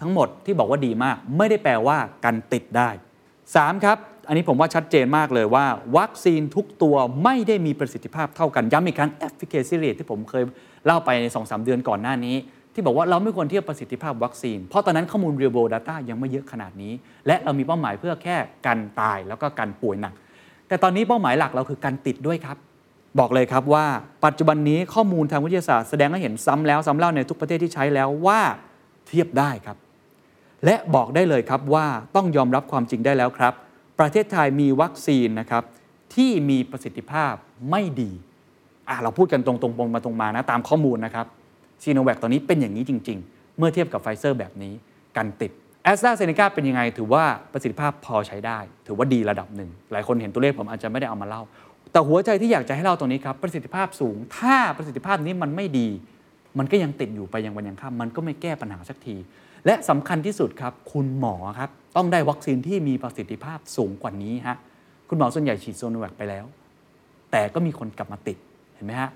ทั้งหมดที่บอกว่าดีมาก ไม่ได้แปลว่ากันติดได้ 3. ครับ อันนี้ผมว่าชัดเจนมากเลยว่า วัคซีนทุกตัวไม่ได้มีประสิทธิภาพเท่ากันย้ำอีกครั้ง efficacy rate ที่ผมเคยเล่าไปใน 2-3 เดือนก่อนหน้านี้ที่บอกว่าเราไม่ควรเทียบประสิทธิภาพวัคซีน เพราะตอนนั้นข้อมูล real world data ยังไม่เยอะขนาดนี้ และเรามีเป้าหมายเพื่อแค่กันตายแล้วก็กันป่วยหนัก แต่ตอนนี้เป้าหมายหลักเราคือการติดด้วยครับ บอกเลยครับว่าปัจจุบันนี้ข้อมูลทางวิทยาศาสตร์แสดงให้เห็นซ้ำแล้วซ้ำเล่าในทุกประเทศที่ใช้แล้วว่าเทียบได้ครับ และบอกได้เลยครับว่าต้องยอมรับความจริงได้แล้วครับ ประเทศไทยมีวัคซีนนะครับที่มีประสิทธิภาพไม่ดีอะเราพูดกันตรงๆตรงมาตรงมานะตามข้อมูลนะครับซีโนแวคตอนนี้เป็นอย่างนี้จริง ๆ เมื่อเทียบกับไฟเซอร์แบบนี้กันติดแอสตราเซเนกาเป็นยังไง ถือว่าประสิทธิภาพพอใช้ได้ ถือว่าดีระดับหนึ่ง หลายคนเห็นตัวเลขผมอาจจะไม่ได้เอามาเล่า แต่หัวใจที่อยากจะให้เล่าตรงนี้ครับ ประสิทธิภาพสูง ถ้าประสิทธิภาพนี้มันไม่ดี มันก็ยังติดอยู่ไปยังวันยังค่ำมันก็ไม่แก้ปัญหาสักที และสำคัญที่สุดครับ คุณหมอครับ ต้องได้วัคซีนที่มีประสิทธิภาพสูงกว่านี้ฮะคุณหมอส่วนใหญ่ฉีดซิโนแวคไปแล้ว แต่ก็มีคนกลับมาติดเห็นไหมฮะ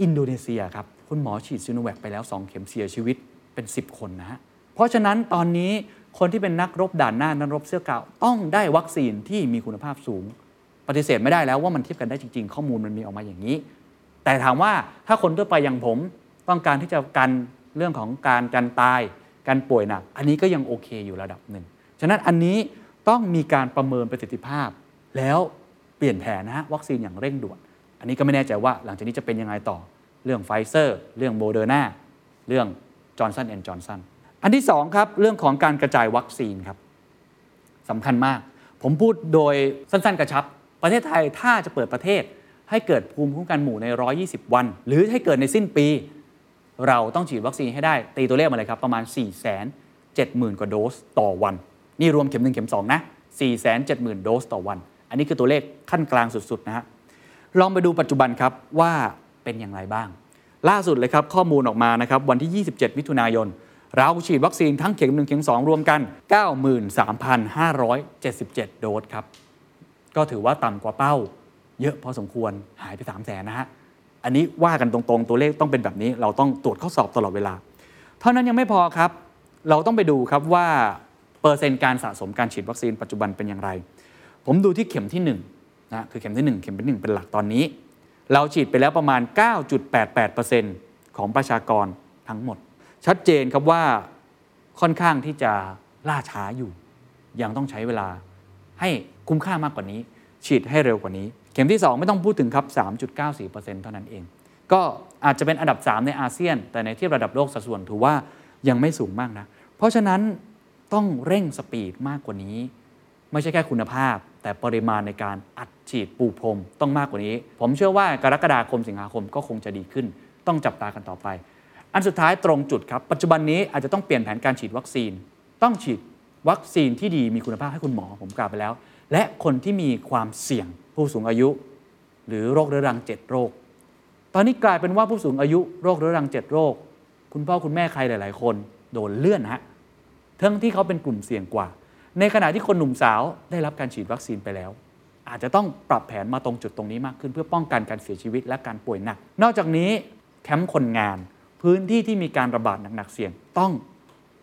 อินโดนีเซียครับ คุณหมอฉีดซิโนแวคไปแล้ว 2 เข็มเสียชีวิตเป็น 10 คนนะฮะเพราะฉะนั้นตอนนี้คนที่เป็นนักรบด่านหน้านักรบเสื้อกาวต้องได้วัคซีนที่มีคุณภาพสูง ปฏิเสธไม่ได้แล้วว่ามันเทียบกันได้จริง ๆ ข้อมูลมันมีออกมาอย่างนี้ แต่ถามว่าถ้าคนทั่วไปอย่างผมต้องการที่จะกันเรื่องของการกันตาย การป่วยหนัก อันนี้ก็ยังโอเคอยู่ระดับหนึ่ง ฉะนั้นอันนี้ต้องมีการประเมินประสิทธิภาพ แล้วเปลี่ยนแผนนะฮะวัคซีนอย่างเร่งด่วน อันนี้ก็ไม่แน่ใจว่าหลังจากนี้จะเป็นยังไงต่อเรื่องไฟเซอร์ เรื่องโมเดอร์นาเรื่องจอร์นสันแอนด์จอห์นสันอันที่2ครับเรื่องของการกระจายวัคซีนครับสำคัญมาก ผมพูดโดยสั้นๆ กระชับ ประเทศไทยถ้าจะเปิดประเทศให้เกิดภูมิคุ้มกันหมู่ใน 120 วัน หรือให้เกิดในสิ้นปี เราต้องฉีดวัคซีนให้ได้ ตีตัวเลขมาเลยครับ ประมาณ 4 7 0 0 0 0 กว่าโดสต่อวัน นี่รวมเข็ม 1 เข็ม 2 นะ 4 7 0 0 0 0 โดสต่อวัน อันนี้คือตัวเลขขั้นกลางสุดๆนะฮะลองไปดูปัจจุบันครับว่าเป็นอย่างไรบ้าง ล่าสุดเลยครับข้อมูลออกมานะครับวันที่ 27 มิถุนายน เราฉีดวัคซีนทั้งเข็ม 1 เข็ม 2 รวมกัน 93,577 โดสครับก็ถือว่าต่ำกว่าเป้า เยอะพอสมควรหายไป 3 0 0แสนนะฮะ อันนี้ว่ากันตรงๆ ตัวเลขต้องเป็นแบบนี้ เราต้องตรวจข้อสอบตลอดเวลา เท่านั้นยังไม่พอครับ เราต้องไปดูครับว่าเปอร์เซ็นต์การสะสมการฉีดวัคซีนปัจจุบันเป็นอย่างไร ผมดูที่เข็มที่1นะคือเข็มที่ 1 เข็มที่1เป็นหลักตอนนี้ เราฉีดไปแล้วประมาณ 9.88%ของประชากรทั้งหมด ชัดเจนครับว่าค่อนข้างที่จะล่าช้าอยู่ ยังต้องใช้เวลาให้คุ้มค่ามากกว่านี้ ฉีดให้เร็วกว่านี้ ข็มที่ 2 ไม่ต้องพูดถึงครับ 3.94%เท่านั้นเอง ก็อาจจะเป็นอันดับ 3 ในอาเซียน แต่ในเทียบระดับโลกสัดส่วนถือว่ายังไม่สูงมากนะ เพราะฉะนั้นต้องเร่งสปีดมากกว่านี้ ไม่ใช่แค่คุณภาพ แต่ปริมาณในการอัดฉีดปูพรมต้องมากกว่านี้ ผมเชื่อว่ากรกฎาคมสิงหาคมก็คงจะดีขึ้น ต้องจับตากันต่อไป อันสุดท้ายตรงจุดครับ ปัจจุบันนี้อาจจะต้องเปลี่ยนแผนการฉีดวัคซีน ต้องฉีดวัคซีนที่ดีมีคุณภาพให้คุณหมอผมกล่าวไปแล้ว และคนที่มีความเสี่ยง ผู้สูงอายุ หรือโรคเรื้อรัง 7 โรค ตอนนี้กลายเป็นว่าผู้สูงอายุโรคเรื้อรัง 7 โรค คุณพ่อคุณแม่ใครหลาย ๆ คนโดนเลื่อนฮะทั้งที่เขาเป็นกลุ่มเสี่ยงกว่า ในขณะที่คนหนุ่มสาวได้รับการฉีดวัคซีนไปแล้ว อาจจะต้องปรับแผนมาตรงจุดตรงนี้มากขึ้น เพื่อป้องกันการเสียชีวิตและการป่วยหนัก นอกจากนี้แคมป์คนงาน พื้นที่ที่มีการระบาดหนักๆเสี่ยงต้อง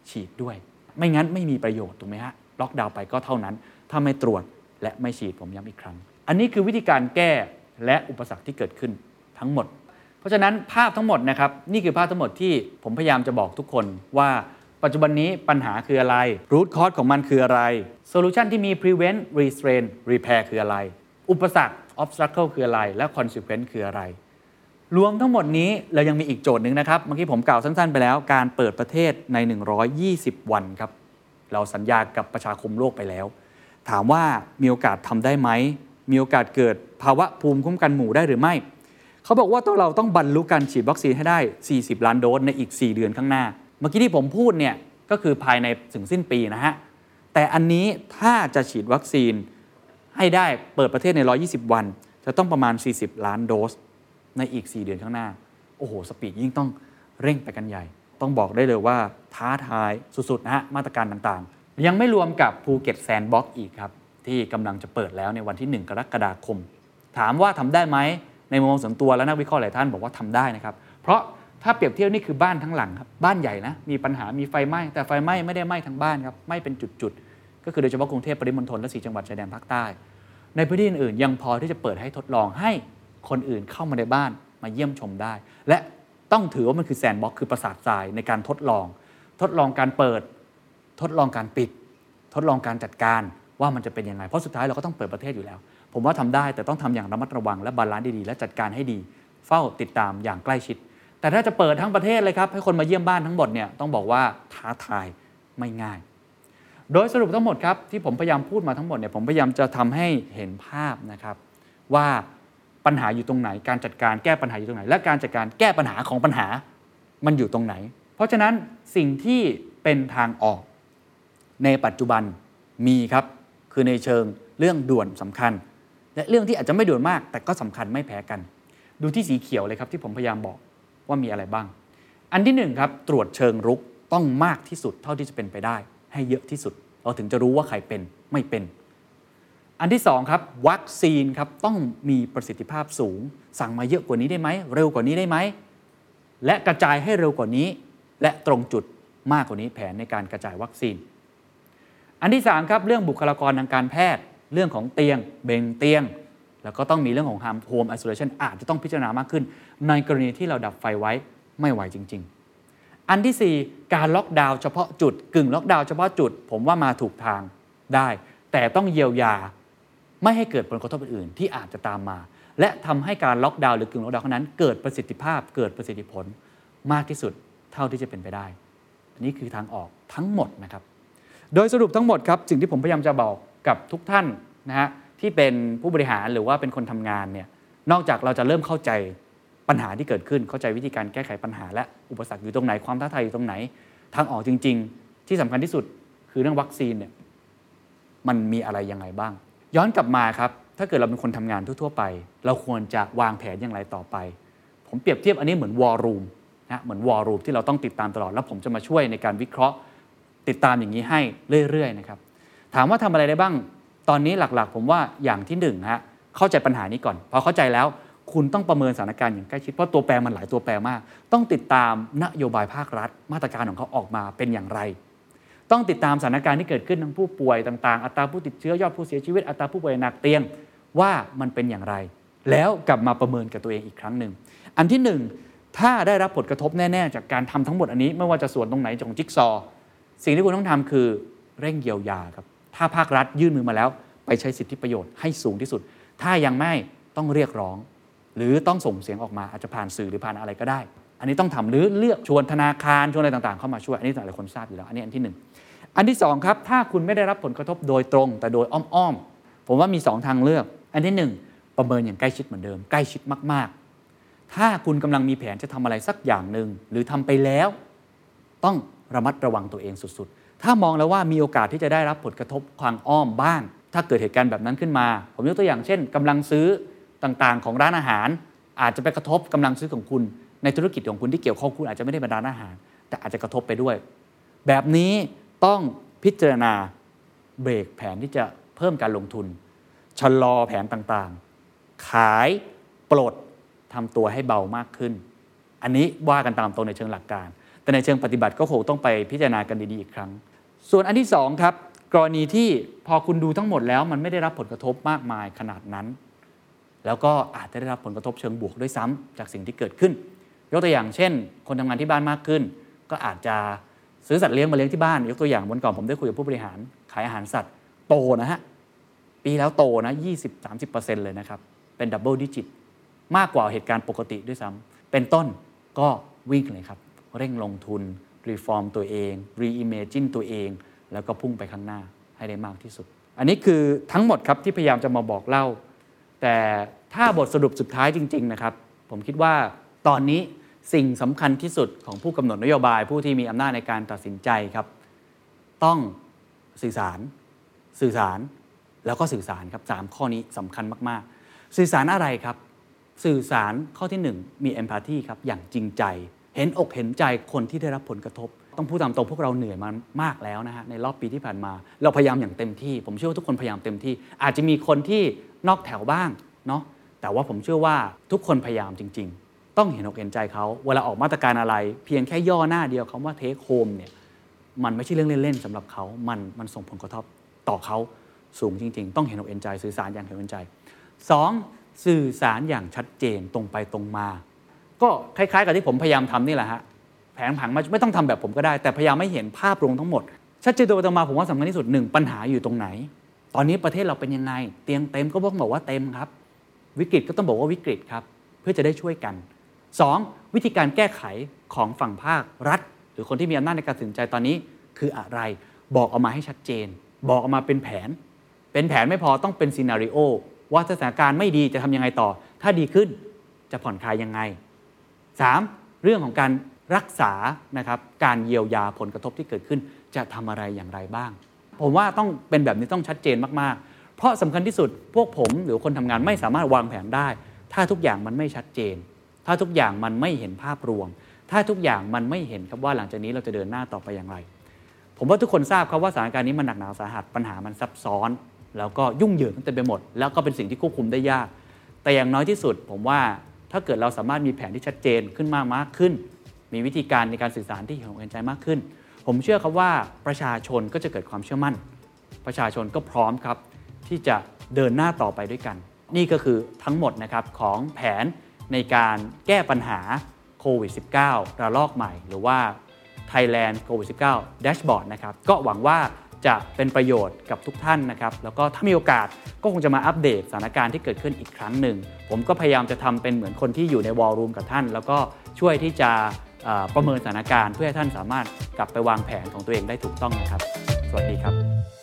ฉีดด้วย ไม่งั้นไม่มีประโยชน์ถูกไหมฮะล็อกดาวน์ไปก็เท่านั้น ถ้าไม่ตรวจและไม่ฉีดผมย้ำอีกครั้ง อันนี้คือวิธีการแก้และอุปสรรคที่เกิดขึ้นทั้งหมด เพราะฉะนั้นภาพทั้งหมดนะครับนี่คือภาพทั้งหมดที่ผมพยายามจะบอกทุกคนว่าปัจจุบันนี้ปัญหาคืออะไร root cause ของมันคืออะไร solution ที่มี prevent restrain repair คืออะไร อุปสรรค obstacle คืออะไร และ consequence คืออะไร รวมทั้งหมดนี้เรายังมีอีกโจทย์หนึ่งนะครับ เมื่อกี้ผมกล่าวสั้นๆไปแล้ว การเปิดประเทศใน 120 วันครับ เราสัญญากับประชาคมโลกไปแล้ว ถามว่ามีโอกาสทำได้ไหม มีโอกาสเกิดภาวะภูมิคุ้มกันหมู่ได้หรือไม่ เขาบอกว่าต้องเราต้องบรรลุการฉีดวัคซีนให้ได้ 40 ล้านโดสในอีก 4 เดือนข้างหน้า เมื่อกี้ที่ผมพูดเนี่ยก็คือภายในถึงสิ้นปีนะฮะ แต่อันนี้ถ้าจะฉีดวัคซีนให้ได้เปิดประเทศใน 120 วัน จะต้องประมาณ 40 ล้านโดสในอีก 4 เดือนข้างหน้า โอ้โห สปีดยิ่งต้องเร่งไปกันใหญ่ ต้องบอกได้เลยว่าท้าทายสุดๆนะฮะ มาตรการต่างๆ ยังไม่รวมกับภูเก็ตแซนด์บ็อกซ์อีกครับ ที่กำลังจะเปิดแล้วในวันที่ 1 กรกฎาคม ถามว่าทำได้ไหมในมุมมองส่วนตัวและนักวิเคราะห์หลายท่านบอกว่าทำได้นะครับ เพราะถ้าเปรียบเทียบนี่คือบ้านทั้งหลังครับบ้านใหญ่นะมีปัญหามีไฟไหม้แต่ไฟไหม้ไม่ได้ไหม้ทั้งบ้านครับไหม้เป็นจุดๆก็คือโดยเฉพาะกรุงเทพปริมณฑลและสี่จังหวัดชายแดนภาคใต้ ในพื้นที่อื่นยังพอที่จะเปิดให้ทดลองให้คนอื่นเข้ามาในบ้านมาเยี่ยมชมได้ และต้องถือว่ามันคือ sandbox คือปราสาททรายในการทดลอง ทดลองการเปิด ทดลองการปิด ทดลองการจัดการ ว่ามันจะเป็นยังไง เพราะสุดท้ายเราก็ต้องเปิดประเทศอยู่แล้ว ผมว่าทำได้แต่ต้องทำอย่างระมัดระวังและ balance ดีๆและจัดการให้ดี เฝ้าติดตามอย่างใกล้ชิด แต่ถ้าจะเปิดทั้งประเทศเลยครับให้คนมาเยี่ยมบ้านทั้งหมดเนี่ยต้องบอกว่าท้าทายไม่ง่าย โดยสรุปทั้งหมดครับที่ผมพยายามพูดมาทั้งหมดเนี่ยผมพยายามจะทำให้เห็นภาพนะครับว่าปัญหาอยู่ตรงไหน การจัดการแก้ปัญหาอยู่ตรงไหน และการจัดการแก้ปัญหาของปัญหามันอยู่ตรงไหน เพราะฉะนั้นสิ่งที่เป็นทางออกในปัจจุบันมีครับ คือในเชิงเรื่องด่วนสำคัญ และเรื่องที่อาจจะไม่ด่วนมาก แต่ก็สำคัญไม่แพ้กัน ดูที่สีเขียวเลยครับที่ผมพยายามบอกว่ามีอะไรบ้าง อันที่หนึ่งครับตรวจเชิงรุกต้องมากที่สุดเท่าที่จะเป็นไปได้ ให้เยอะที่สุด เราถึงจะรู้ว่าใครเป็นไม่เป็น อันที่สองครับวัคซีนครับต้องมีประสิทธิภาพสูง สั่งมาเยอะกว่านี้ได้ไหมเร็วกว่านี้ได้ไหมและกระจายให้เร็วกว่านี้ และตรงจุดมากกว่านี้แผนในการกระจายวัคซีน อันที่3ครับเรื่องบุคลากรทางการแพทย์ เรื่องของเตียงเบนเตียง แล้วก็ต้องมีเรื่องของ home isolation อาจจะต้องพิจารณามากขึ้น ในกรณีที่เราดับไฟไว้ไม่ไหวจริง ๆ อันที่ 4 การล็อกดาวน์เฉพาะจุดกึ่งล็อกดาวน์เฉพาะจุด ผมว่ามาถูกทางได้ แต่ต้องเยียวยาไม่ให้เกิดผลกระทบอื่นๆที่อาจจะตามมา และทำให้การล็อกดาวน์หรือกึ่งล็อกดาวน์นั้นเกิดประสิทธิภาพเกิดประสิทธิผลมากที่สุดเท่าที่จะเป็นไปได้ อันนี้คือทางออกทั้งหมดนะครับ โดยสรุปทั้งหมดครับสิ่งที่ผมพยายามจะบอกกับทุกท่านนะฮะที่เป็นผู้บริหารหรือว่าเป็นคนทำงานเนี่ยนอกจากเราจะเริ่มเข้าใจปัญหาที่เกิดขึ้นเข้าใจวิธีการแก้ไขปัญหา และอุปสรรคอยู่ตรงไหนความท้าทายอยู่ตรงไหน ทางออกจริง ๆ ที่สำคัญที่สุดคือเรื่องวัคซีนเนี่ยมันมีอะไรยังไงบ้าง ย้อนกลับมาครับ ถ้าเกิดเราเป็นคนทำงานทั่วๆไป เราควรจะวางแผนอย่างไรต่อไป ผมเปรียบเทียบอันนี้เหมือนวอลลุ่มนะเหมือนวอลลุ่มที่เราต้องติดตามตลอดแล้วผมจะมาช่วยในการวิเคราะห์ ติดตามอย่างนี้ให้เรื่อยๆนะครับถามว่าทำอะไรได้บ้าง ตอนนี้หลักๆ ผมว่าอย่างที่หนึ่งฮะเข้าใจปัญหานี้ก่อนพอเข้าใจแล้วคุณต้องประเมินสถานการณ์อย่างใกล้ชิด เพราะตัวแปรมันหลายตัวแปรมาก ต้องติดตามนโยบายภาครัฐ มาตรการของเขาออกมาเป็นอย่างไร ต้องติดตามสถานการณ์ที่เกิดขึ้นทั้งผู้ป่วยต่างๆ อัตราผู้ติดเชื้อยอดผู้เสียชีวิตอัตราผู้ป่วยหนักเตียงว่ามันเป็นอย่างไร แล้วกลับมาประเมินกับตัวเองอีกครั้งหนึ่งอันที่หนึ่งถ้าได้รับผลกระทบแน่ ๆ จากการทำทั้งหมดอันนี้ ไม่ว่าจะส่วนตรงไหนของจิ๊กซอ สิ่งที่คุณต้องทำคือเร่งเยียวยาครับ ถ้าภาครัฐยื่นมือมาแล้ว ไปใช้สิทธิประโยชน์ให้สูงที่สุด ถ้ายังไม่ต้องเรียกร้อง หรือต้องส่งเสียงออกมาอาจจะผ่านสื่อหรือผ่านอะไรก็ได้ อันนี้ต้องทำหรือเลือกชวนธนาคารชวนอะไรต่างๆ เข้ามาช่วย อันนี้หลายคนทราบอยู่แล้วอันนี้อันที่หนึ่งอันที่สองครับถ้าคุณไม่ได้รับผลกระทบโดยตรง แต่โดยอ้อมๆผมว่ามี 2 ทางเลือก อันที่หนึ่งประเมินอย่างใกล้ชิดเหมือนเดิม ใกล้ชิดมาก ๆ ถ้าคุณกำลังมีแผนจะทำอะไรสักอย่างหนึ่งหรือทำไปแล้ว ต้อง ระมัดระวังตัวเองสุดๆ ถ้ามองแล้วว่ามีโอกาสที่จะได้รับผลกระทบความอ้อมบ้าง ถ้าเกิดเหตุการณ์แบบนั้นขึ้นมา ผมยกตัวอย่างเช่นกำลังซื้อต่างๆ ของร้านอาหาร อาจจะไปกระทบกำลังซื้อของคุณ ในธุรกิจของคุณที่เกี่ยวข้องคุณอาจจะไม่ได้เป็นร้านอาหาร แต่อาจจะกระทบไปด้วย แบบนี้ต้องพิจารณาเบรกแผนที่จะเพิ่มการลงทุน ชะลอแผนต่างๆ ขายปลดทำตัวให้เบามากขึ้น อันนี้ว่ากันตามตรงในเชิงหลักการ แต่ในเชิงปฏิบัติก็คงต้องไปพิจารณากันดีๆอีกครั้ง ส่วนอันที่2ครับกรณีที่พอคุณดูทั้งหมดแล้ว มันไม่ได้รับผลกระทบมากมายขนาดนั้น แล้วก็อาจจะได้รับผลกระทบเชิงบวกด้วยซ้ำจากสิ่งที่เกิดขึ้น ยกตัวอย่างเช่น คนทำงานที่บ้านมากขึ้น ก็อาจจะซื้อสัตว์เลี้ยงมาเลี้ยงที่บ้าน ยกตัวอย่างวันก่อนผมได้คุยกับผู้บริหารขายอาหารสัตว์โตนะฮะปีแล้วโตนะ 20-30%เลยนะครับ เป็น double digit มากกว่าเหตุการณ์ปกติด้วยซ้ำเป็นต้นก็วิ่งเลยครับ เร่งลงทุน reform ตัวเอง reimagine ตัวเอง แล้วก็พุ่งไปข้างหน้าให้ได้มากที่สุด อันนี้คือทั้งหมดครับที่พยายามจะมาบอกเล่า แต่ถ้าบทสรุปสุดท้ายจริง ๆ นะครับ ผมคิดว่าตอนนี้สิ่งสำคัญที่สุดของผู้กำหนดนโยบายผู้ที่มีอำนาจในการตัดสินใจครับ ต้องสื่อสาร สื่อสาร แล้วก็สื่อสารครับสามข้อนี้สำคัญมากๆ สื่อสารอะไรครับ สื่อสารข้อที่ 1 มีเอมพัตตีครับอย่างจริงใจ เห็นอกเห็นใจคนที่ได้รับผลกระทบ ต้องพูดตามตรงพวกเราเหนื่อยมามากแล้วนะฮะในรอบปีที่ผ่านมา เราพยายามอย่างเต็มที่ ผมเชื่อว่าทุกคนพยายามเต็มที่ อาจจะมีคนที่นอกแถวบ้างเนาะแต่ว่าผมเชื่อว่าทุกคนพยายามจริง ๆ ต้องเห็นอกเห็นใจเขาเวลาออกมาตรการอะไร เพียงแค่ย่อหน้าเดียวคำว่าเทคโฮมเนี่ยมันไม่ใช่เรื่องเล่นๆสำหรับเขา มันมันส่งผลกระทบต่อเขาสูงจริง ๆ ต้องเห็นอกเห็นใจสื่อสารอย่างเห็นอกเห็นใจสองสื่อสารอย่างชัดเจนตรงไปตรงมา ก็คล้ายๆ กับที่ผมพยายามทำนี่แหละฮะแผนผังไม่ต้องทำแบบผมก็ได้ แต่พยายามไม่เห็นภาพรวมทั้งหมด ชัดเจนตรงไปตรงมาผมว่าสำคัญที่สุดหนึ่งปัญหาอยู่ตรงไหน ตอนนี้ประเทศเราเป็นยังไง เตียงเต็มก็ต้องบอกว่าเต็มครับ วิกฤตก็ต้องบอกว่าวิกฤตครับ เพื่อจะได้ช่วยกัน 2. วิธีการแก้ไขของฝั่งภาครัฐ หรือคนที่มีอำนาจในการตัดสินใจตอนนี้คืออะไร บอกออกมาให้ชัดเจน บอกออกมาเป็นแผน เป็นแผนไม่พอต้องเป็นซีนารีโอว่าสถานการณ์ไม่ดีจะทำยังไงต่อ ถ้าดีขึ้นจะผ่อนคลายยังไง 3. เรื่องของการรักษานะครับการเยียวยาผลกระทบที่เกิดขึ้น จะทำอะไรอย่างไรบ้าง ผมว่าต้องเป็นแบบนี้ต้องชัดเจนมากๆ เพราะสำคัญที่สุดพวกผมหรือคนทำงานไม่สามารถวางแผนได้ ถ้าทุกอย่างมันไม่ชัดเจน ถ้าทุกอย่างมันไม่เห็นภาพรวม ถ้าทุกอย่างมันไม่เห็นครับว่าหลังจากนี้เราจะเดินหน้าต่อไปอย่างไร ผมว่าทุกคนทราบครับว่าสถานการณ์นี้มันหนักหนาสาหัสปัญหามันซับซ้อน แล้วก็ยุ่งเหยิงเต็มไปหมด แล้วก็เป็นสิ่งที่ควบคุมได้ยาก แต่อย่างน้อยที่สุด ผมว่า ถ้าเกิดเราสามารถมีแผนที่ชัดเจนขึ้นมากมากขึ้น มีวิธีการในการสื่อสารที่เห็นอกเห็นใจมากขึ้น ผมเชื่อครับว่าประชาชนก็จะเกิดความเชื่อมั่น ประชาชนก็พร้อมครับ ที่จะเดินหน้าต่อไปด้วยกัน นี่ก็คือทั้งหมดนะครับของแผนในการแก้ปัญหาโควิด -19 ระลอกใหม่ หรือว่า Thailand COVID 19 Dashboard นะครับก็หวังว่า จะเป็นประโยชน์กับทุกท่านนะครับ แล้วก็ถ้ามีโอกาสก็คงจะมาอัปเดตสถานการณ์ที่เกิดขึ้นอีกครั้งหนึ่ง ผมก็พยายามจะทำเป็นเหมือนคนที่อยู่ในวอลลุ่มกับท่าน แล้วก็ช่วยที่จะประเมินสถานการณ์ เพื่อให้ท่านสามารถกลับไปวางแผนของตัวเองได้ถูกต้องนะครับ สวัสดีครับ